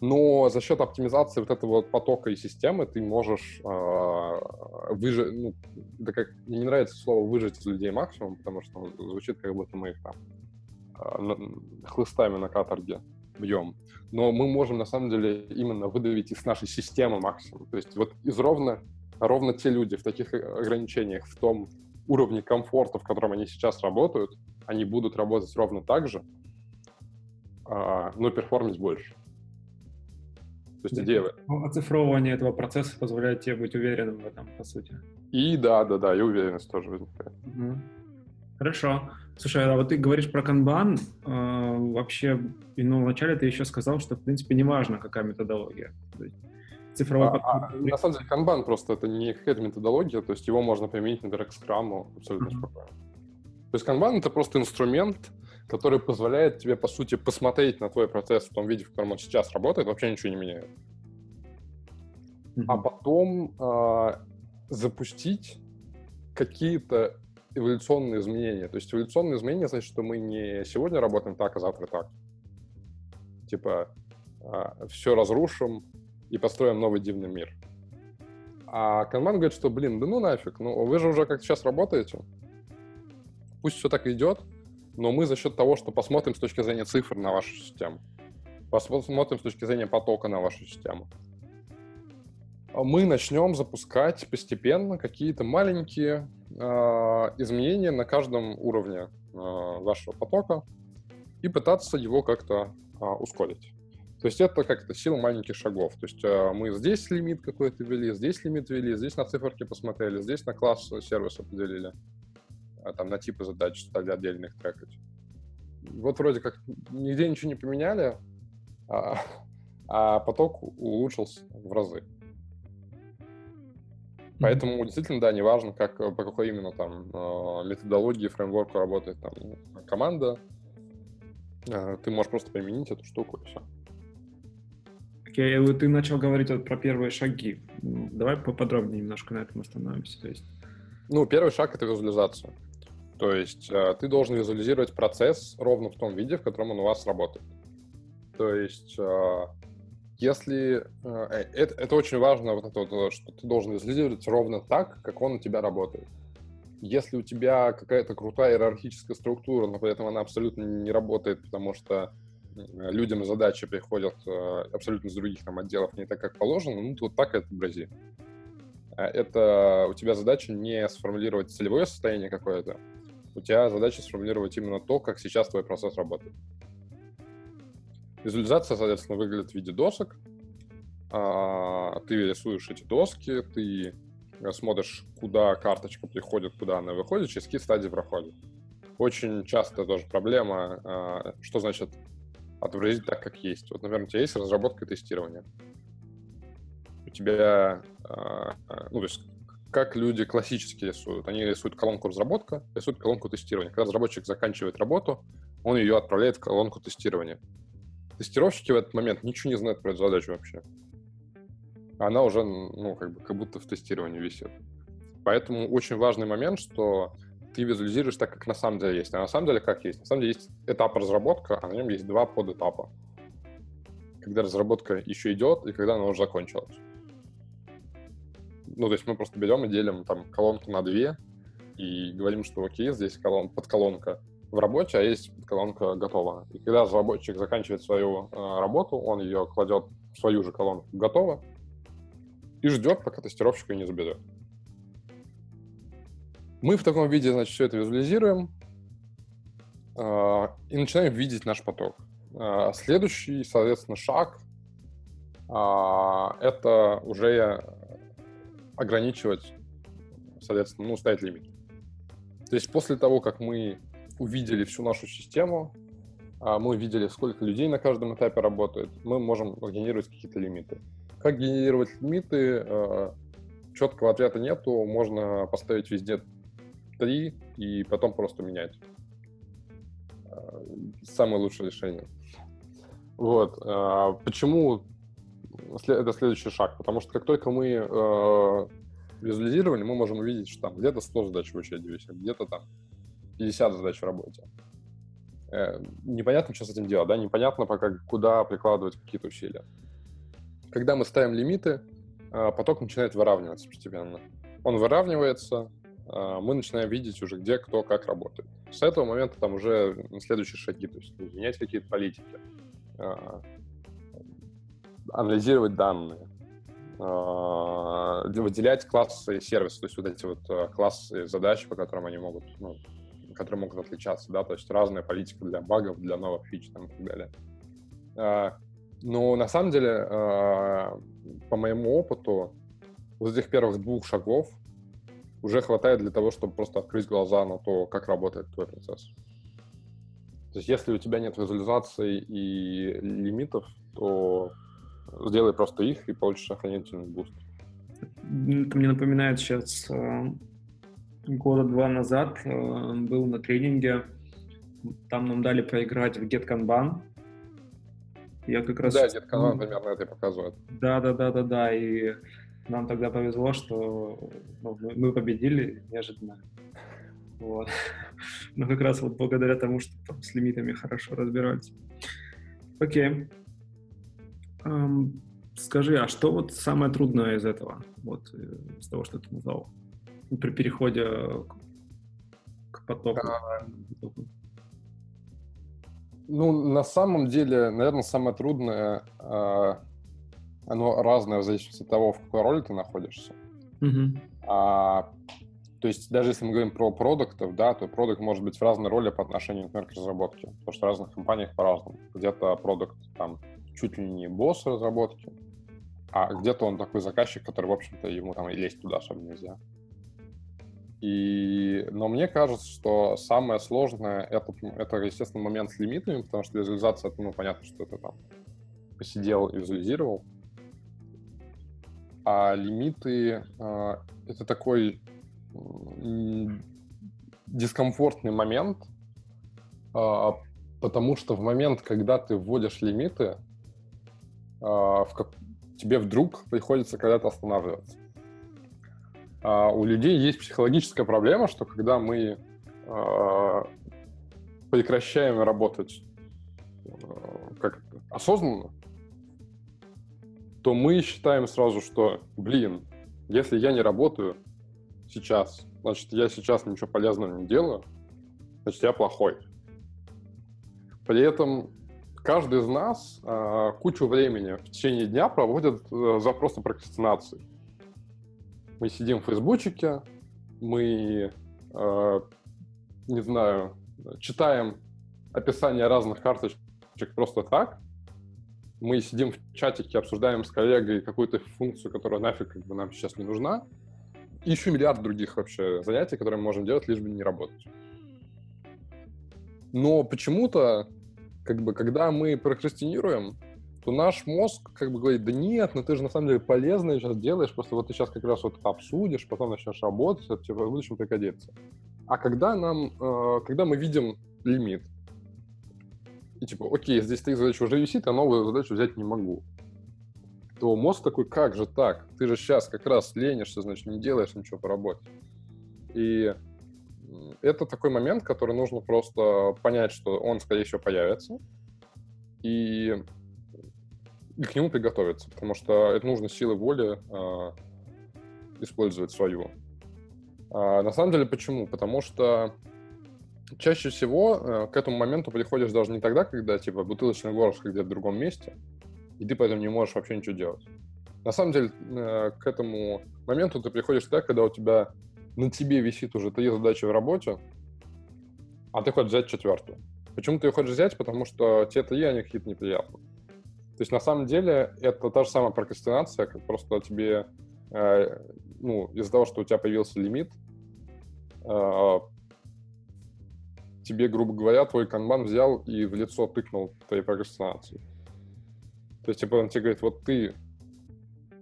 Но за счет оптимизации вот этого вот потока и системы ты можешь э, выжить, ну, да как, мне не нравится слово выжить из людей максимум, потому что звучит как будто мы их там э, хлыстами на каторге бьем. Но мы можем, на самом деле, именно выдавить из нашей системы максимум. То есть вот из ровно, ровно те люди в таких ограничениях, в том уровне комфорта, в котором они сейчас работают, они будут работать ровно так же, а, но перформить больше. То есть идея... Ну, оцифровывание этого процесса позволяет тебе быть уверенным в этом, по сути. И да, да, да, и уверенность тоже возникает. Угу. Хорошо. Слушай, а вот ты говоришь про канбан, э, вообще, ну, вначале ты еще сказал, что, в принципе, не важно, какая методология. Цифровой а, а, на самом деле, канбан просто это не какая-то методология, то есть его можно применить, например, к скраму абсолютно uh-huh. спокойно. То есть канбан — это просто инструмент, который позволяет тебе, по сути, посмотреть на твой процесс в том виде, в котором он сейчас работает, вообще ничего не меняет. Mm-hmm. А потом э, запустить какие-то эволюционные изменения. То есть эволюционные изменения значит, что мы не сегодня работаем так, а завтра так. Типа э, а, все разрушим и построим новый дивный мир. А Канман говорит, что, блин, да ну нафиг, ну вы же уже как сейчас работаете, пусть все так идет, но мы за счет того, что посмотрим с точки зрения цифр на вашу систему, посмотрим с точки зрения потока на вашу систему, мы начнем запускать постепенно какие-то маленькие э, изменения на каждом уровне э, вашего потока и пытаться его как-то э, ускорить. То есть это как-то сила маленьких шагов. То есть э, мы здесь лимит какой-то ввели, здесь лимит ввели, здесь на циферки посмотрели, здесь на класс сервиса поделили. А, там на типы задач стали отдельных трекать. Вот вроде как нигде ничего не поменяли, а, а поток улучшился в разы. Поэтому действительно, да, неважно, как, по какой именно там а, методологии, фреймворку работает там команда, ты можешь просто применить эту штуку и все. Окей, okay, ты начал говорить вот про первые шаги. Давай поподробнее немножко на этом остановимся. То есть... Ну, первый шаг — это визуализация. То есть э, ты должен визуализировать процесс ровно в том виде, в котором он у вас работает. То есть э, если... Э, это, это очень важно, вот это что ты должен визуализировать ровно так, как он у тебя работает. Если у тебя какая-то крутая иерархическая структура, но при этом она абсолютно не работает, потому что людям задачи приходят абсолютно из других там отделов не так, как положено, ну, вот так это отобрази. Это у тебя задача не сформулировать целевое состояние какое-то, у тебя задача сформулировать именно то, как сейчас твой процесс работает. Визуализация, соответственно, выглядит в виде досок. А, ты рисуешь эти доски, ты смотришь, куда карточка приходит, куда она выходит, через какие стадии проходит. Очень часто тоже проблема, а, что значит отобразить так, как есть. Вот, например, у тебя есть разработка и тестирование. У тебя, а, ну, то есть как люди классически рисуют. Они рисуют колонку разработка, рисуют колонку тестирования. Когда разработчик заканчивает работу, он ее отправляет в колонку тестирования. Тестировщики в этот момент ничего не знают про эту задачу вообще. Она уже, ну, как бы, как будто в тестировании висит. Поэтому очень важный момент, что ты визуализируешь так, как на самом деле есть. А на самом деле как есть? На самом деле есть этап разработка, а на нем есть два подэтапа. Когда разработка еще идет и когда она уже закончилась. Ну, то есть мы просто берем и делим там колонку на две и говорим, что окей, здесь колон, подколонка в работе, а есть колонка готова. И когда разработчик заканчивает свою э, работу, он ее кладет в свою же колонку готово и ждет, пока тестировщик ее не заберет. Мы в таком виде, значит, все это визуализируем э, и начинаем видеть наш поток. Э, следующий, соответственно, шаг э, это уже ограничивать, соответственно, ну, ставить лимит. То есть после того, как мы увидели всю нашу систему, а, мы увидели, сколько людей на каждом этапе работает, мы можем генерировать какие-то лимиты. Как генерировать лимиты? А, четкого ответа нету, можно поставить везде три и потом просто менять. А, самое лучшее решение. Вот. Почему это следующий шаг, потому что как только мы э, визуализировали, мы можем увидеть, что там где-то 100 задач в очереди висят, где-то там 50 задач в работе. Э, непонятно, что с этим делать, да, непонятно пока, куда прикладывать какие-то усилия. Когда мы ставим лимиты, э, поток начинает выравниваться постепенно. Он выравнивается, э, мы начинаем видеть уже, где кто как работает. С этого момента там уже следующие шаги, то есть менять какие-то политики э, анализировать данные, э, выделять классы сервиса, то есть вот эти вот э, классы задач, по которым они могут, ну, которые могут отличаться, да, то есть разная политика для багов, для новых фич там, и так далее. Э, но на самом деле, по моему опыту, вот этих первых двух шагов уже хватает для того, чтобы просто открыть глаза на то, как работает твой процесс. То есть если у тебя нет визуализации и лимитов, то сделай просто их и получишь охренительный boost. Это мне напоминает сейчас э, года два назад э, был на тренинге, там нам дали проиграть в Get Kanban. Я как раз... Да, Get Kanban примерно это и показывает. Да, да, да, да, да, и нам тогда повезло, что ну, мы победили неожиданно. Вот. <laughs> Но как раз вот благодаря тому, что там с лимитами хорошо разбирались. Окей. Скажи, а что вот самое трудное из этого? Вот э, из того, что ты назвал? При переходе к потоку. А, ну, на самом деле, наверное, самое трудное а, оно разное в зависимости от того, в какой роли ты находишься. Mm-hmm. А, то есть даже если мы говорим про продуктов, да, то продукт может быть в разной роли по отношению, например, к разработке, потому что в разных компаниях по-разному. Где-то продукт там чуть ли не босс разработки, а где-то он такой заказчик, который, в общем-то, ему там и лезть туда особо нельзя. И, но мне кажется, что самое сложное это, это, естественно, момент с лимитами, потому что визуализация, это, ну, понятно, что это там посидел и визуализировал, а лимиты э, это такой дискомфортный момент, э, потому что в момент, когда ты вводишь лимиты, в как... тебе вдруг приходится когда-то останавливаться. А у людей есть психологическая проблема, что когда мы э, прекращаем работать э, как осознанно, то мы считаем сразу, что, блин, если я не работаю сейчас, значит, я сейчас ничего полезного не делаю, значит, я плохой. При этом каждый из нас э, кучу времени в течение дня проводит э, за просто прокрастинацией. Мы сидим в фейсбучике, мы, э, не знаю, читаем описание разных карточек просто так, мы сидим в чатике, обсуждаем с коллегой какую-то функцию, которая нафиг как бы нам сейчас не нужна, и еще миллиард других вообще занятий, которые мы можем делать, лишь бы не работать. Но почему-то, как бы, когда мы прокрастинируем, то наш мозг как бы говорит, да нет, ну ты же на самом деле полезное сейчас делаешь, просто вот ты сейчас как раз вот обсудишь, потом начнешь работать, это тебе в будущем пригодится. А когда нам, э, когда мы видим лимит, и типа, окей, здесь стоит задача уже висит, а новую задачу взять не могу, то мозг такой, как же так? Ты же сейчас как раз ленишься, значит, не делаешь ничего по работе. И это такой момент, который нужно просто понять, что он, скорее всего, появится, и, и к нему приготовиться, потому что это нужно силы воли э, использовать свою. А, на самом деле, почему? Потому что чаще всего э, к этому моменту приходишь даже не тогда, когда типа бутылочный горлышко где-то в другом месте, и ты поэтому не можешь вообще ничего делать. На самом деле, э, к этому моменту ты приходишь тогда, когда у тебя на тебе висит уже три задачи в работе, а ты хочешь взять четвертую. Почему ты ее хочешь взять? Потому что те три, они какие-то неприятные. То есть, на самом деле, это та же самая прокрастинация, как просто тебе, э, ну, из-за того, что у тебя появился лимит, э, тебе, грубо говоря, твой канбан взял и в лицо тыкнул твоей прокрастинации. То есть, типа, он тебе говорит, вот ты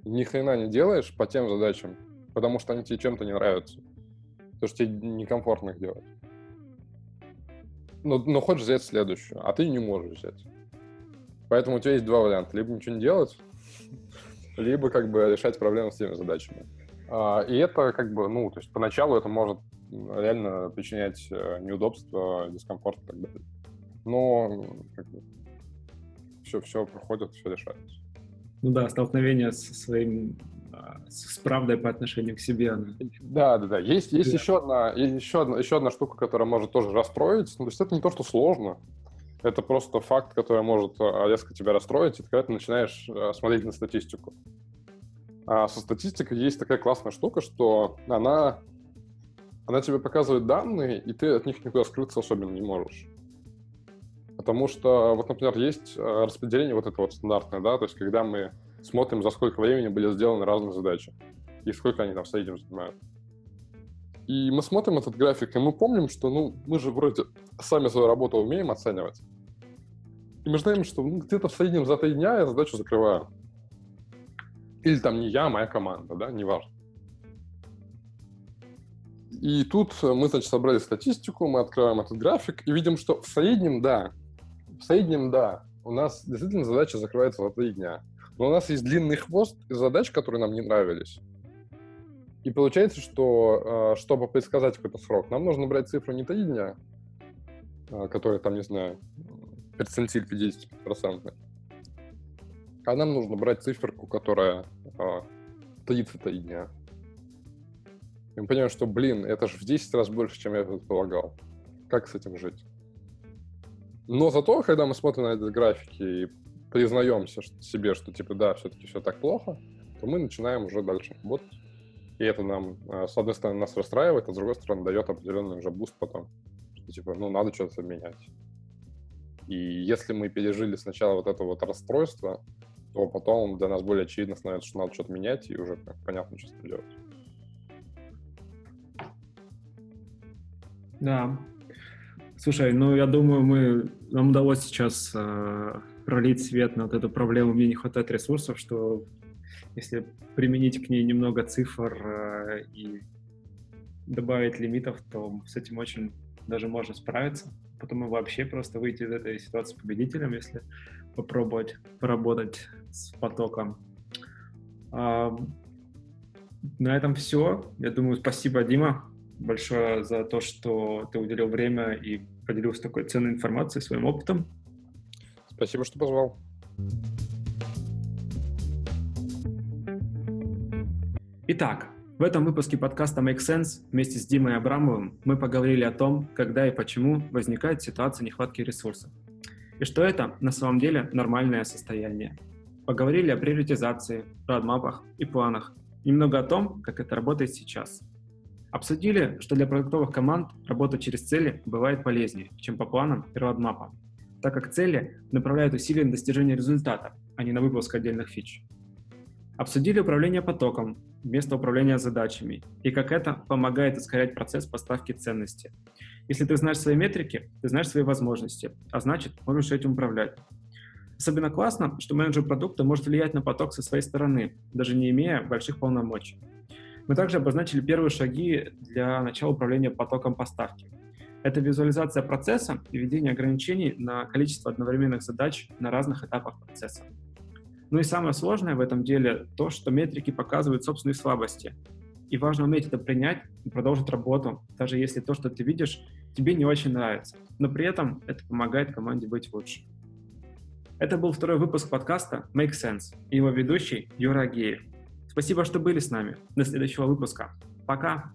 ни хрена не делаешь по тем задачам, потому что они тебе чем-то не нравятся. Потому что тебе некомфортно их делать. Но, но хочешь взять следующую, а ты не можешь взять. Поэтому у тебя есть два варианта. Либо ничего не делать, <laughs> либо как бы решать проблемы с теми задачами. А, и это как бы, ну, то есть поначалу это может реально причинять э, неудобства, дискомфорт и так далее. Но как бы, все, все проходит, все решается. Ну да, столкновение со своим с правдой по отношению к себе. Она... Да, да, да. Есть, есть да. еще одна, еще одна, еще одна штука, которая может тоже расстроить. Ну, то есть это не то, что сложно. Это просто факт, который может э, резко тебя расстроить, и когда ты начинаешь э, смотреть на статистику. А со статистикой есть такая классная штука, что она, она тебе показывает данные, и ты от них никуда скрыться особенно не можешь. Потому что, вот, например, есть э, распределение вот это вот стандартное, да, то есть когда мы смотрим, за сколько времени были сделаны разные задачи, и сколько они там в среднем занимают. И мы смотрим этот график, и мы помним, что, ну, мы же вроде сами свою работу умеем оценивать. И мы знаем, что ну, где-то в среднем за три дня я задачу закрываю. Или там не я, а моя команда, да, неважно. И тут мы, значит, собрали статистику, мы открываем этот график и видим, что в среднем, да, в среднем, да, у нас действительно задача закрывается за три дня. Но у нас есть длинный хвост задач, которые нам не нравились. И получается, что э, чтобы предсказать какой-то срок, нам нужно брать цифру не три дня, э, которые там, не знаю, перцентиль 50%, а нам нужно брать циферку, которая э, 33 дня. И мы понимаем, что, блин, это же в 10 раз больше, чем я предполагал. Как с этим жить? Но зато, когда мы смотрим на эти графики и признаемся себе, что, типа, да, все-таки все так плохо, то мы начинаем уже дальше работать. И это нам, э, с одной стороны, нас расстраивает, а с другой стороны, дает определенный уже boost потом. Что, типа, ну, надо что-то менять. И если мы пережили сначала вот это вот расстройство, то потом для нас более очевидно становится, что надо что-то менять, и уже понятно, что с этим делать. Да. Слушай, ну я думаю, мы нам удалось сейчас э, пролить свет на вот эту проблему, мне не хватает ресурсов, что если применить к ней немного цифр э, и добавить лимитов, то с этим очень даже можно справиться. Потом и вообще просто выйти из этой ситуации победителем, если попробовать поработать с потоком. А, на этом все. Я думаю, спасибо, Дима, большое за то, что ты уделил время и поделился такой ценной информацией, своим опытом. Спасибо, что позвал. Итак, в этом выпуске подкаста Make Sense вместе с Димой Абрамовым мы поговорили о том, когда и почему возникает ситуация нехватки ресурсов. И что это на самом деле нормальное состояние. Поговорили о приоритизации, родмапах и планах. Немного о том, как это работает сейчас. Обсудили, что для продуктовых команд работа через цели бывает полезнее, чем по планам и родмапам, так как цели направляют усилия на достижение результата, а не на выпуск отдельных фич. Обсудили управление потоком, вместо управления задачами и как это помогает ускорять процесс поставки ценности. Если ты знаешь свои метрики, ты знаешь свои возможности, а значит, можешь этим управлять. Особенно классно, что менеджер продукта может влиять на поток со своей стороны, даже не имея больших полномочий. Мы также обозначили первые шаги для начала управления потоком поставки. Это визуализация процесса и введение ограничений на количество одновременных задач на разных этапах процесса. Ну и самое сложное в этом деле то, что метрики показывают собственные слабости. И важно уметь это принять и продолжить работу, даже если то, что ты видишь, тебе не очень нравится. Но при этом это помогает команде быть лучше. Это был второй выпуск подкаста Make Sense и его ведущий Юра Агеев. Спасибо, что были с нами. До следующего выпуска. Пока!